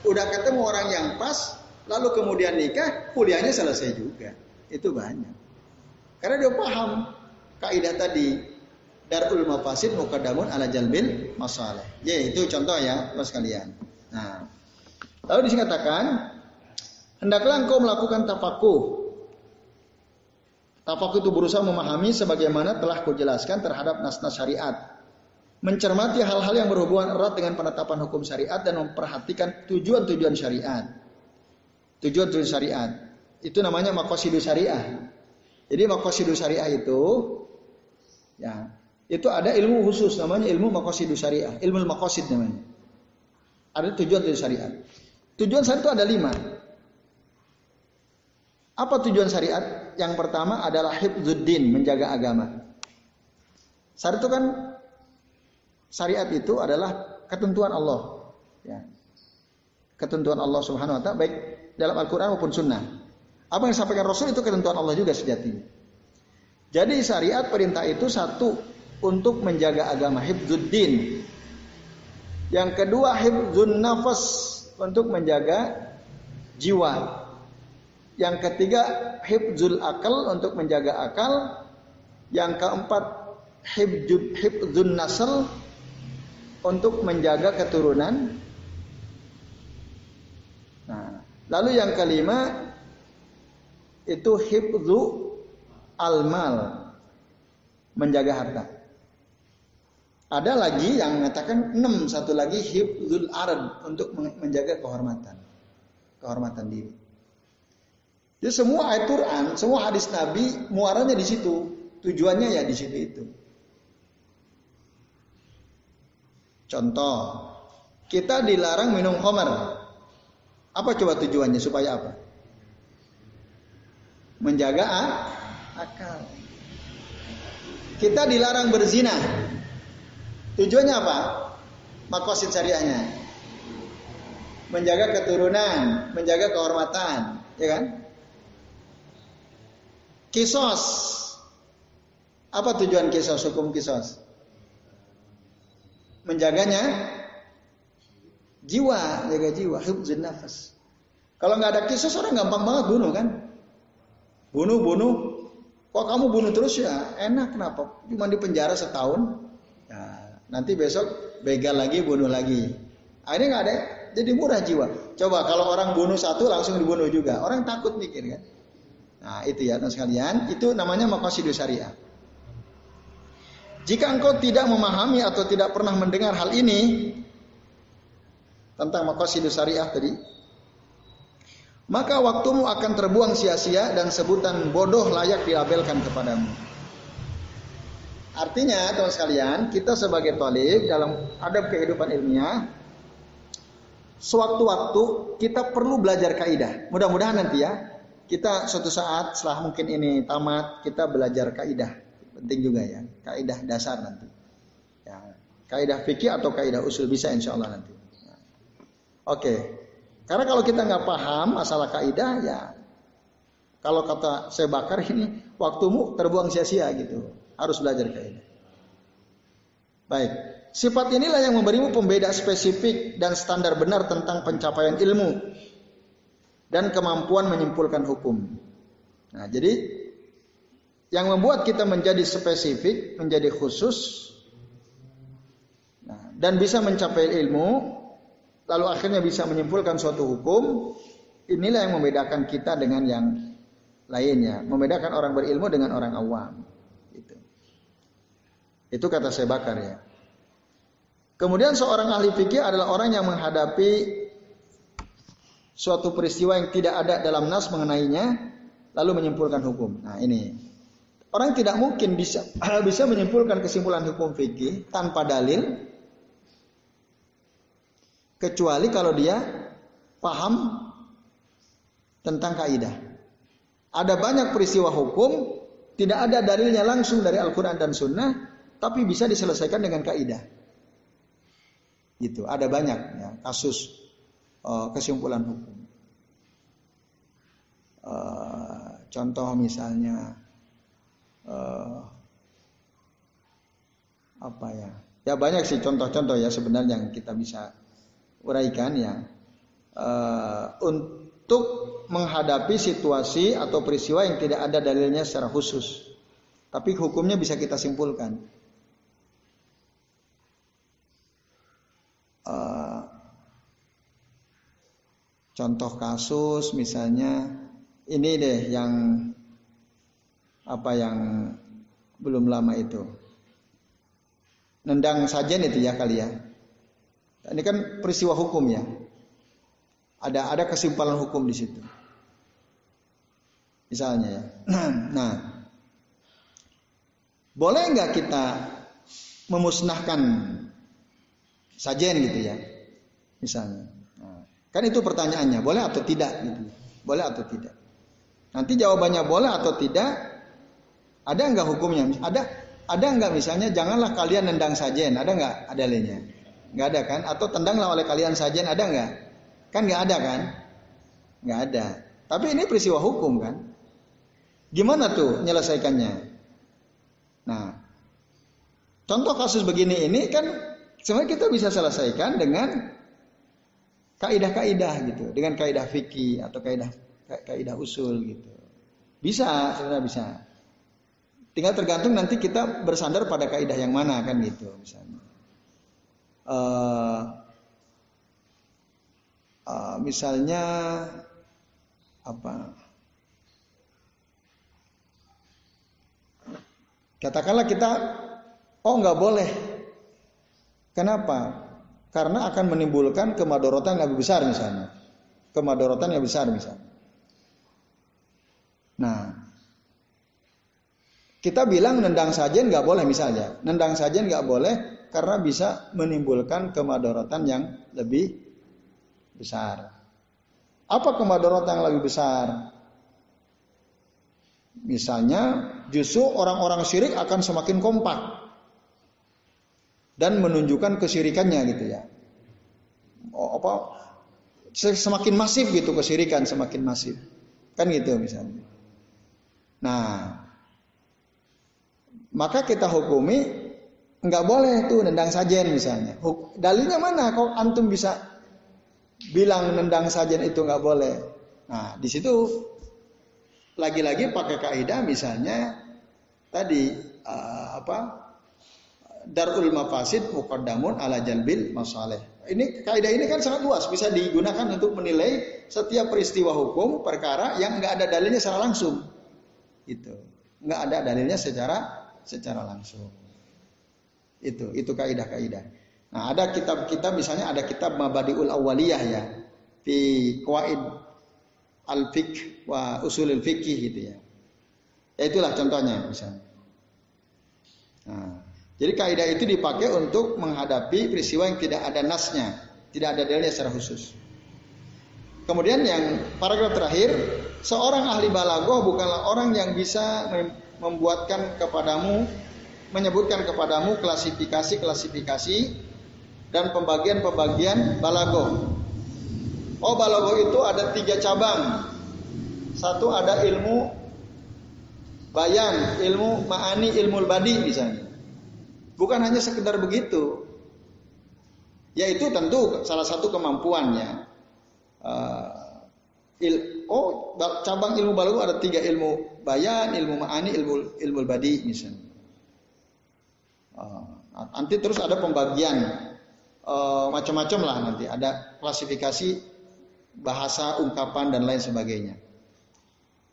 udah ketemu orang yang pas, lalu kemudian nikah, kuliahnya selesai juga. Itu banyak. Karena dia paham kaidah tadi darul mafasid mukadamun ala jalbil masalah. Ya itu contoh ya, Mas kalian. Nah, lalu dikatakan Hendaklah engkau melakukan tafakuh. Tafakuh itu berusaha memahami sebagaimana telah kujelaskan terhadap nas-nas syariat. Mencermati hal-hal yang berhubungan erat dengan penetapan hukum syariat dan memperhatikan tujuan-tujuan syariat. Tujuan-tujuan syariat. Itu namanya makosidu syariah. Jadi makosidu syariah itu ya itu ada ilmu khusus namanya ilmu makosidu syariah, ilmu makosid namanya. Ada tujuan-tujuan syariat. Tujuan syariat itu ada lima. Apa tujuan syariat? Yang pertama adalah hifzuddin, menjaga agama. Syariat itu kan syariat itu adalah ketentuan Allah. Ya. Ketentuan Allah Subhanahu wa taala baik dalam Al-Qur'an maupun sunnah. Apa yang disampaikan Rasul itu ketentuan Allah juga sejatinya. Jadi syariat perintah itu satu untuk menjaga agama hifzuddin. Yang kedua hifzun nafas untuk menjaga jiwa. Yang ketiga, hibzul akal untuk menjaga akal. Yang keempat, hibzul, hibzul nasl untuk menjaga keturunan. Nah, lalu yang kelima itu hibzu almal menjaga harta. Ada lagi yang mengatakan enam, satu lagi hibzul arad untuk menjaga kehormatan. Kehormatan diri. Jadi semua ayat Quran, semua hadis Nabi muaranya di situ. Tujuannya ya di situ itu. Contoh, kita dilarang minum khamar. Apa coba tujuannya supaya apa? Menjaga akal. Kita dilarang berzina. Tujuannya apa? Makosid syariahnya. Menjaga keturunan, menjaga kehormatan, ya kan? Kisos. Apa tujuan kisos, hukum kisos? Menjaganya jiwa, jaga jiwa, hibzun nafas. Kalau nggak ada kisos orang gampang banget bunuh kan? Bunuh, bunuh. Kok kamu bunuh terus ya? Enak kenapa? Cuma di penjara setahun. Nanti besok begal lagi, bunuh lagi. Akhirnya nggak ada, jadi murah jiwa. Coba kalau orang bunuh satu langsung dibunuh juga. Orang takut mikir kan? Nah, itu ya teman sekalian, itu namanya maqasidus syariah. Jika engkau tidak memahami atau tidak pernah mendengar hal ini tentang maqasidus syariah tadi, maka waktumu akan terbuang sia-sia dan sebutan bodoh layak dilabelkan kepadamu. Artinya, teman sekalian, kita sebagai tolik dalam adab kehidupan ilmiah, sewaktu-waktu kita perlu belajar kaidah. Mudah-mudahan nanti ya, kita suatu saat setelah mungkin ini tamat kita belajar kaidah penting juga ya kaidah dasar nanti kaidah fikih atau kaidah usul bisa insya Allah nanti. Oke, karena kalau kita nggak paham masalah kaidah ya, kalau kata saya bakar ini waktumu terbuang sia-sia gitu, harus belajar kaidah. Baik, sifat inilah yang memberimu pembeda spesifik dan standar benar tentang pencapaian ilmu dan kemampuan menyimpulkan hukum. Nah, jadi yang membuat kita menjadi spesifik, menjadi khusus, nah, dan bisa mencapai ilmu, lalu akhirnya bisa menyimpulkan suatu hukum, inilah yang membedakan kita dengan yang lainnya, membedakan orang berilmu dengan orang awam. Itu, itu kata saya bakar ya. Kemudian seorang ahli fikih adalah orang yang menghadapi suatu peristiwa yang tidak ada dalam nas mengenainya, lalu menyimpulkan hukum. Nah ini orang tidak mungkin bisa bisa menyimpulkan kesimpulan hukum fikih tanpa dalil kecuali kalau dia paham tentang kaidah. Ada banyak peristiwa hukum tidak ada dalilnya langsung dari Al-Quran dan Sunnah, tapi bisa diselesaikan dengan kaidah. Gitu. Ada banyak ya, kasus uh, kesimpulan hukum. Uh, contoh misalnya uh, apa ya? Ya banyak sih contoh-contoh ya sebenarnya yang kita bisa uraikan ya. Uh, untuk menghadapi situasi atau peristiwa yang tidak ada dalilnya secara khusus. Tapi hukumnya bisa kita simpulkan. Uh, contoh kasus misalnya ini deh yang apa yang belum lama itu. Nendang sajen itu ya kali ya. Ini kan peristiwa hukum ya. Ada ada kesimpulan hukum di situ. Misalnya ya. Nah, boleh nggak kita memusnahkan sajen gitu ya? Misalnya. Nah, kan itu pertanyaannya, boleh atau tidak gitu. Boleh atau tidak. Nanti jawabannya boleh atau tidak, ada nggak hukumnya? Ada ada nggak misalnya janganlah kalian nendang sajen, ada nggak adalahnya? Nggak ada kan? Atau tendanglah oleh kalian sajen, ada nggak? Kan nggak ada kan? Nggak ada. Tapi ini peristiwa hukum kan? Gimana tuh menyelesaikannya? Nah, contoh kasus begini ini kan sebenarnya kita bisa selesaikan dengan kaidah-kaidah gitu, dengan kaidah fikih atau kaidah kaidah usul gitu. Bisa, sebenarnya bisa. Tinggal tergantung nanti kita bersandar pada kaidah yang mana kan gitu misalnya. Uh, uh, misalnya apa? Katakanlah kita, oh nggak boleh. Kenapa? Karena akan menimbulkan kemadorotan yang lebih besar misalnya. Kemadorotan yang besar misalnya. Nah, kita bilang nendang sajen nggak boleh misalnya, nendang sajen nggak boleh karena bisa menimbulkan kemadorotan yang lebih besar. Apa kemadorotan yang lebih besar? Misalnya, justru orang-orang syirik akan semakin kompak dan menunjukkan kesyirikannya gitu ya. Oh, apa? Semakin masif gitu kesyirikan, semakin masif. Kan gitu misalnya. Nah, maka kita hukumi nggak boleh tuh nendang sajen misalnya. Dalilnya mana? Kok antum bisa bilang nendang sajen itu nggak boleh? Nah, di situ lagi-lagi pakai kaidah misalnya tadi uh, apa darul mafasid muqaddamun ala jalbil masalih. Ini kaidah ini kan sangat luas, bisa digunakan untuk menilai setiap peristiwa hukum perkara yang nggak ada dalilnya secara langsung. Itu. Nggak ada dalilnya secara secara langsung. Itu, itu kaidah-kaidah. Nah, ada kitab-kitab misalnya ada kitab Mabadiul Awaliyah ya. Fi Qawaid Al-Fiqh wa Usulul Fiqih gitu ya. Ya itulah contohnya misalnya. Nah, jadi kaidah itu dipakai untuk menghadapi peristiwa yang tidak ada nasnya, tidak ada dalilnya secara khusus. Kemudian yang paragraf terakhir, seorang ahli balagoh bukanlah orang yang bisa membuatkan kepadamu menyebutkan kepadamu klasifikasi-klasifikasi dan pembagian-pembagian balago. Oh balago itu ada tiga cabang. Satu ada ilmu bayan, ilmu ma'ani, ilmu badi misalnya. Bukan hanya sekedar begitu. Yaitu tentu salah satu kemampuannya. Uh, il, oh cabang ilmu balago ada tiga ilmu bayan, ilmu ma'ani, ilmu ilmu badi misalnya. Uh, nanti terus ada pembagian uh, macam-macam lah nanti ada klasifikasi bahasa ungkapan dan lain sebagainya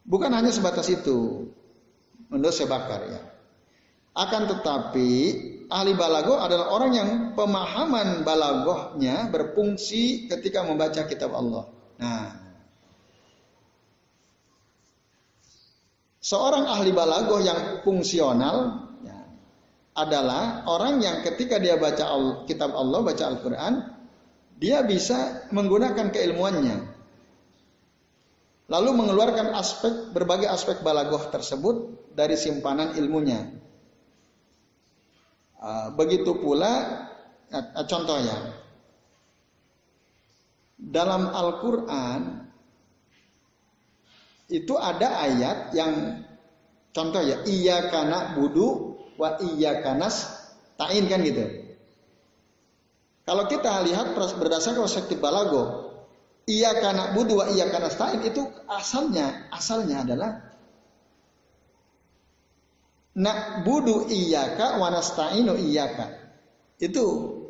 bukan hanya sebatas itu menurut sebakar ya akan tetapi ahli balago adalah orang yang pemahaman balagohnya berfungsi ketika membaca kitab Allah nah seorang ahli balagoh yang fungsional adalah orang yang ketika dia baca kitab Allah, baca Al-Quran, dia bisa menggunakan keilmuannya. Lalu mengeluarkan aspek berbagai aspek balagoh tersebut dari simpanan ilmunya. Ah, begitu pula ah, contohnya dalam Al-Quran itu ada ayat yang contoh ya iya karena budu wa kanas ta'in kan gitu. Kalau kita lihat berdasarkan perspektif balago, iya kana budu wa iya kanas ta'in itu asalnya asalnya adalah nak budu iyaka wa nasta'inu iyaka. Itu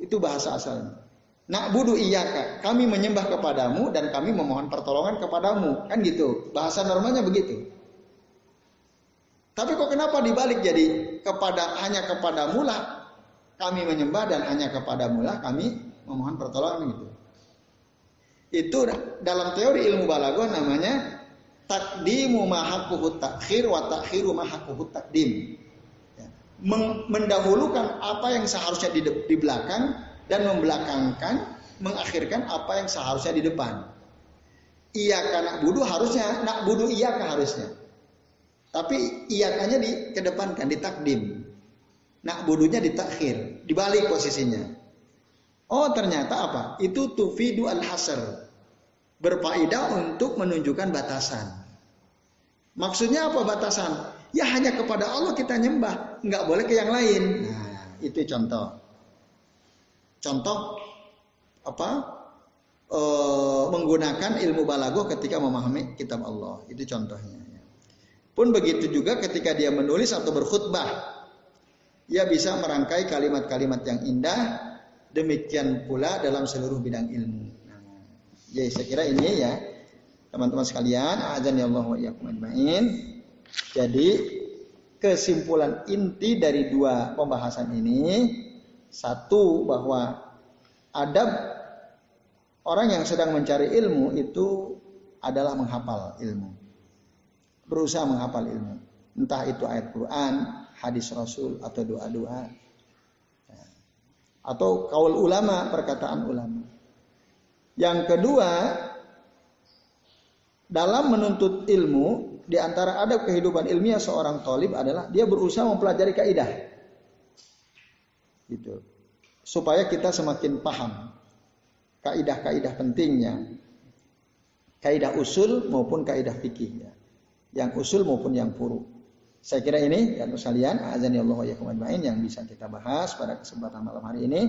itu bahasa asalnya. Nak budu iyaka, kami menyembah kepadamu dan kami memohon pertolongan kepadamu. Kan gitu. Bahasa normalnya begitu. Tapi kok kenapa dibalik jadi kepada hanya kepada mula kami menyembah dan hanya kepada mula kami memohon pertolongan gitu. Itu dalam teori ilmu balago namanya takdimu mahakuhu takhir wa takhiru mahakuhu takdim. Ya. Mendahulukan apa yang seharusnya di, di belakang dan membelakangkan, mengakhirkan apa yang seharusnya di depan. Iya nak budu harusnya, nak budu iya harusnya. Tapi iyakannya di kedepankan, ditakdim. Nak bodohnya ditakhir, dibalik posisinya. Oh ternyata apa? Itu tufidu al-hasr. Berfaedah untuk menunjukkan batasan. Maksudnya apa batasan? Ya hanya kepada Allah kita nyembah, nggak boleh ke yang lain. Nah, itu contoh. Contoh apa? E, menggunakan ilmu balago ketika memahami kitab Allah. Itu contohnya. Pun begitu juga ketika dia menulis atau berkhutbah. Ia bisa merangkai kalimat-kalimat yang indah. Demikian pula dalam seluruh bidang ilmu. Nah, jadi saya kira ini ya teman-teman sekalian. Azan ya Allah wa Jadi kesimpulan inti dari dua pembahasan ini. Satu bahwa adab orang yang sedang mencari ilmu itu adalah menghafal ilmu berusaha menghafal ilmu. Entah itu ayat Quran, hadis Rasul atau doa-doa. Atau kaul ulama, perkataan ulama. Yang kedua, dalam menuntut ilmu, di antara adab kehidupan ilmiah seorang tolib adalah dia berusaha mempelajari kaidah. Gitu. Supaya kita semakin paham kaidah-kaidah pentingnya. Kaidah usul maupun kaidah fikih ya yang usul maupun yang furu. Saya kira ini ya sekalian azan ya Allah ya yang bisa kita bahas pada kesempatan malam hari ini.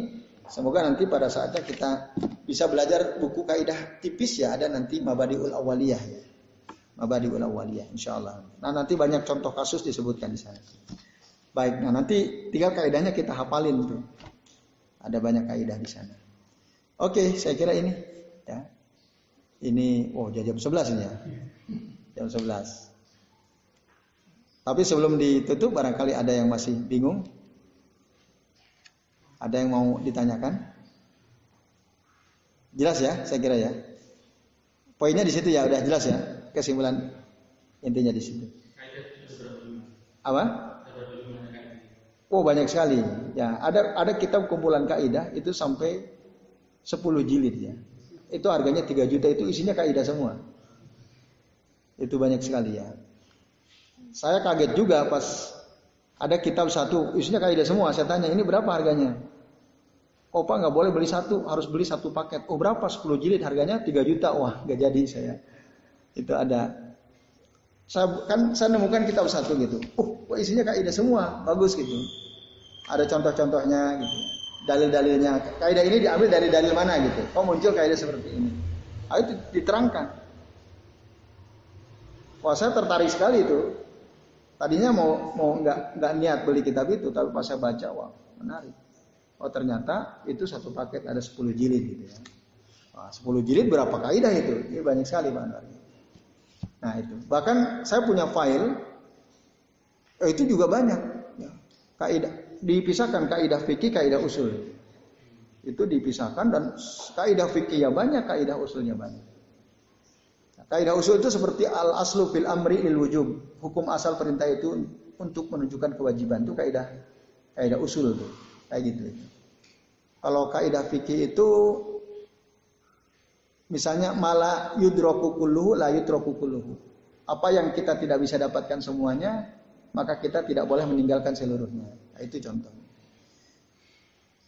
Semoga nanti pada saatnya kita bisa belajar buku kaidah tipis ya ada nanti Mabadiul Awaliyah ya. Mabadiul Awaliyah insyaallah. Nah nanti banyak contoh kasus disebutkan di sana. Baik, nah nanti tinggal kaidahnya kita hafalin tuh. Ada banyak kaidah di sana. Oke, saya kira ini ya. Ini oh jam 11 ini ya. Jam 11. Tapi sebelum ditutup barangkali ada yang masih bingung. Ada yang mau ditanyakan? Jelas ya, saya kira ya. Poinnya di situ ya, udah jelas ya. Kesimpulan intinya di situ. Apa? Oh banyak sekali. Ya, ada ada kitab kumpulan kaidah itu sampai 10 jilid ya. Itu harganya 3 juta itu isinya kaidah semua. Itu banyak sekali ya. Saya kaget juga pas Ada kitab satu, isinya kaidah semua. Saya tanya, ini berapa harganya? Pak nggak boleh beli satu, harus beli satu paket. Oh berapa? 10 jilid harganya 3 juta. Wah nggak jadi saya. Itu ada. Saya kan saya nemukan kitab satu gitu. Oh isinya kaidah semua, bagus gitu. Ada contoh-contohnya gitu. Dalil-dalilnya. Kaidah ini diambil dari dalil mana gitu. Oh muncul kaidah seperti ini. Ayo diterangkan. Wah saya tertarik sekali itu. Tadinya mau mau nggak nggak niat beli kitab itu, tapi pas saya baca, wah menarik. Oh ternyata itu satu paket ada 10 jilid gitu ya. Wah, 10 jilid berapa kaidah itu? Ini banyak sekali bahan Nah itu. Bahkan saya punya file eh, itu juga banyak. Ya. Kaidah dipisahkan kaidah fikih, kaidah usul. Itu dipisahkan dan kaidah fikih ya banyak, kaidah usulnya banyak. Kaidah usul itu seperti al aslu fil amri lil wujub. Hukum asal perintah itu untuk menunjukkan kewajiban itu kaidah kaidah usul tuh. Kayak gitu. Kalau kaidah fikih itu misalnya mala yudroku kulluhu la yudroku kulluhu. Apa yang kita tidak bisa dapatkan semuanya, maka kita tidak boleh meninggalkan seluruhnya. Nah, itu contoh.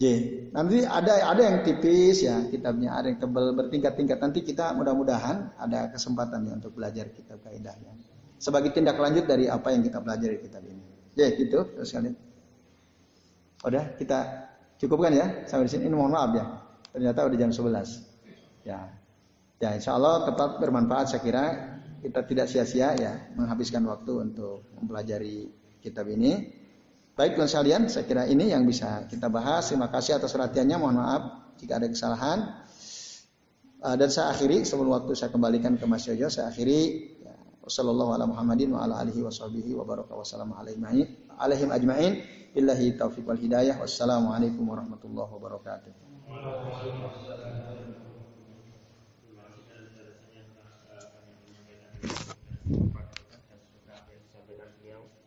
J. Nanti ada ada yang tipis ya kitabnya, ada yang tebal bertingkat-tingkat. Nanti kita mudah-mudahan ada kesempatan ya untuk belajar kitab kaidahnya. Sebagai tindak lanjut dari apa yang kita pelajari kitab ini. J, gitu terus kalian. Udah kita cukupkan ya sampai di sini. Ini mohon maaf ya. Ternyata udah jam 11. Ya. Ya, insya Allah tetap bermanfaat saya kira kita tidak sia-sia ya menghabiskan waktu untuk mempelajari kitab ini. Baik tuan sekalian, saya kira ini yang bisa kita bahas. Terima kasih atas perhatiannya. Mohon maaf jika ada kesalahan. Ah, dan saya akhiri sebelum waktu saya kembalikan ke Mas Yoyo, saya akhiri ya, Wassalamualaikum warahmatullahi wabarakatuh.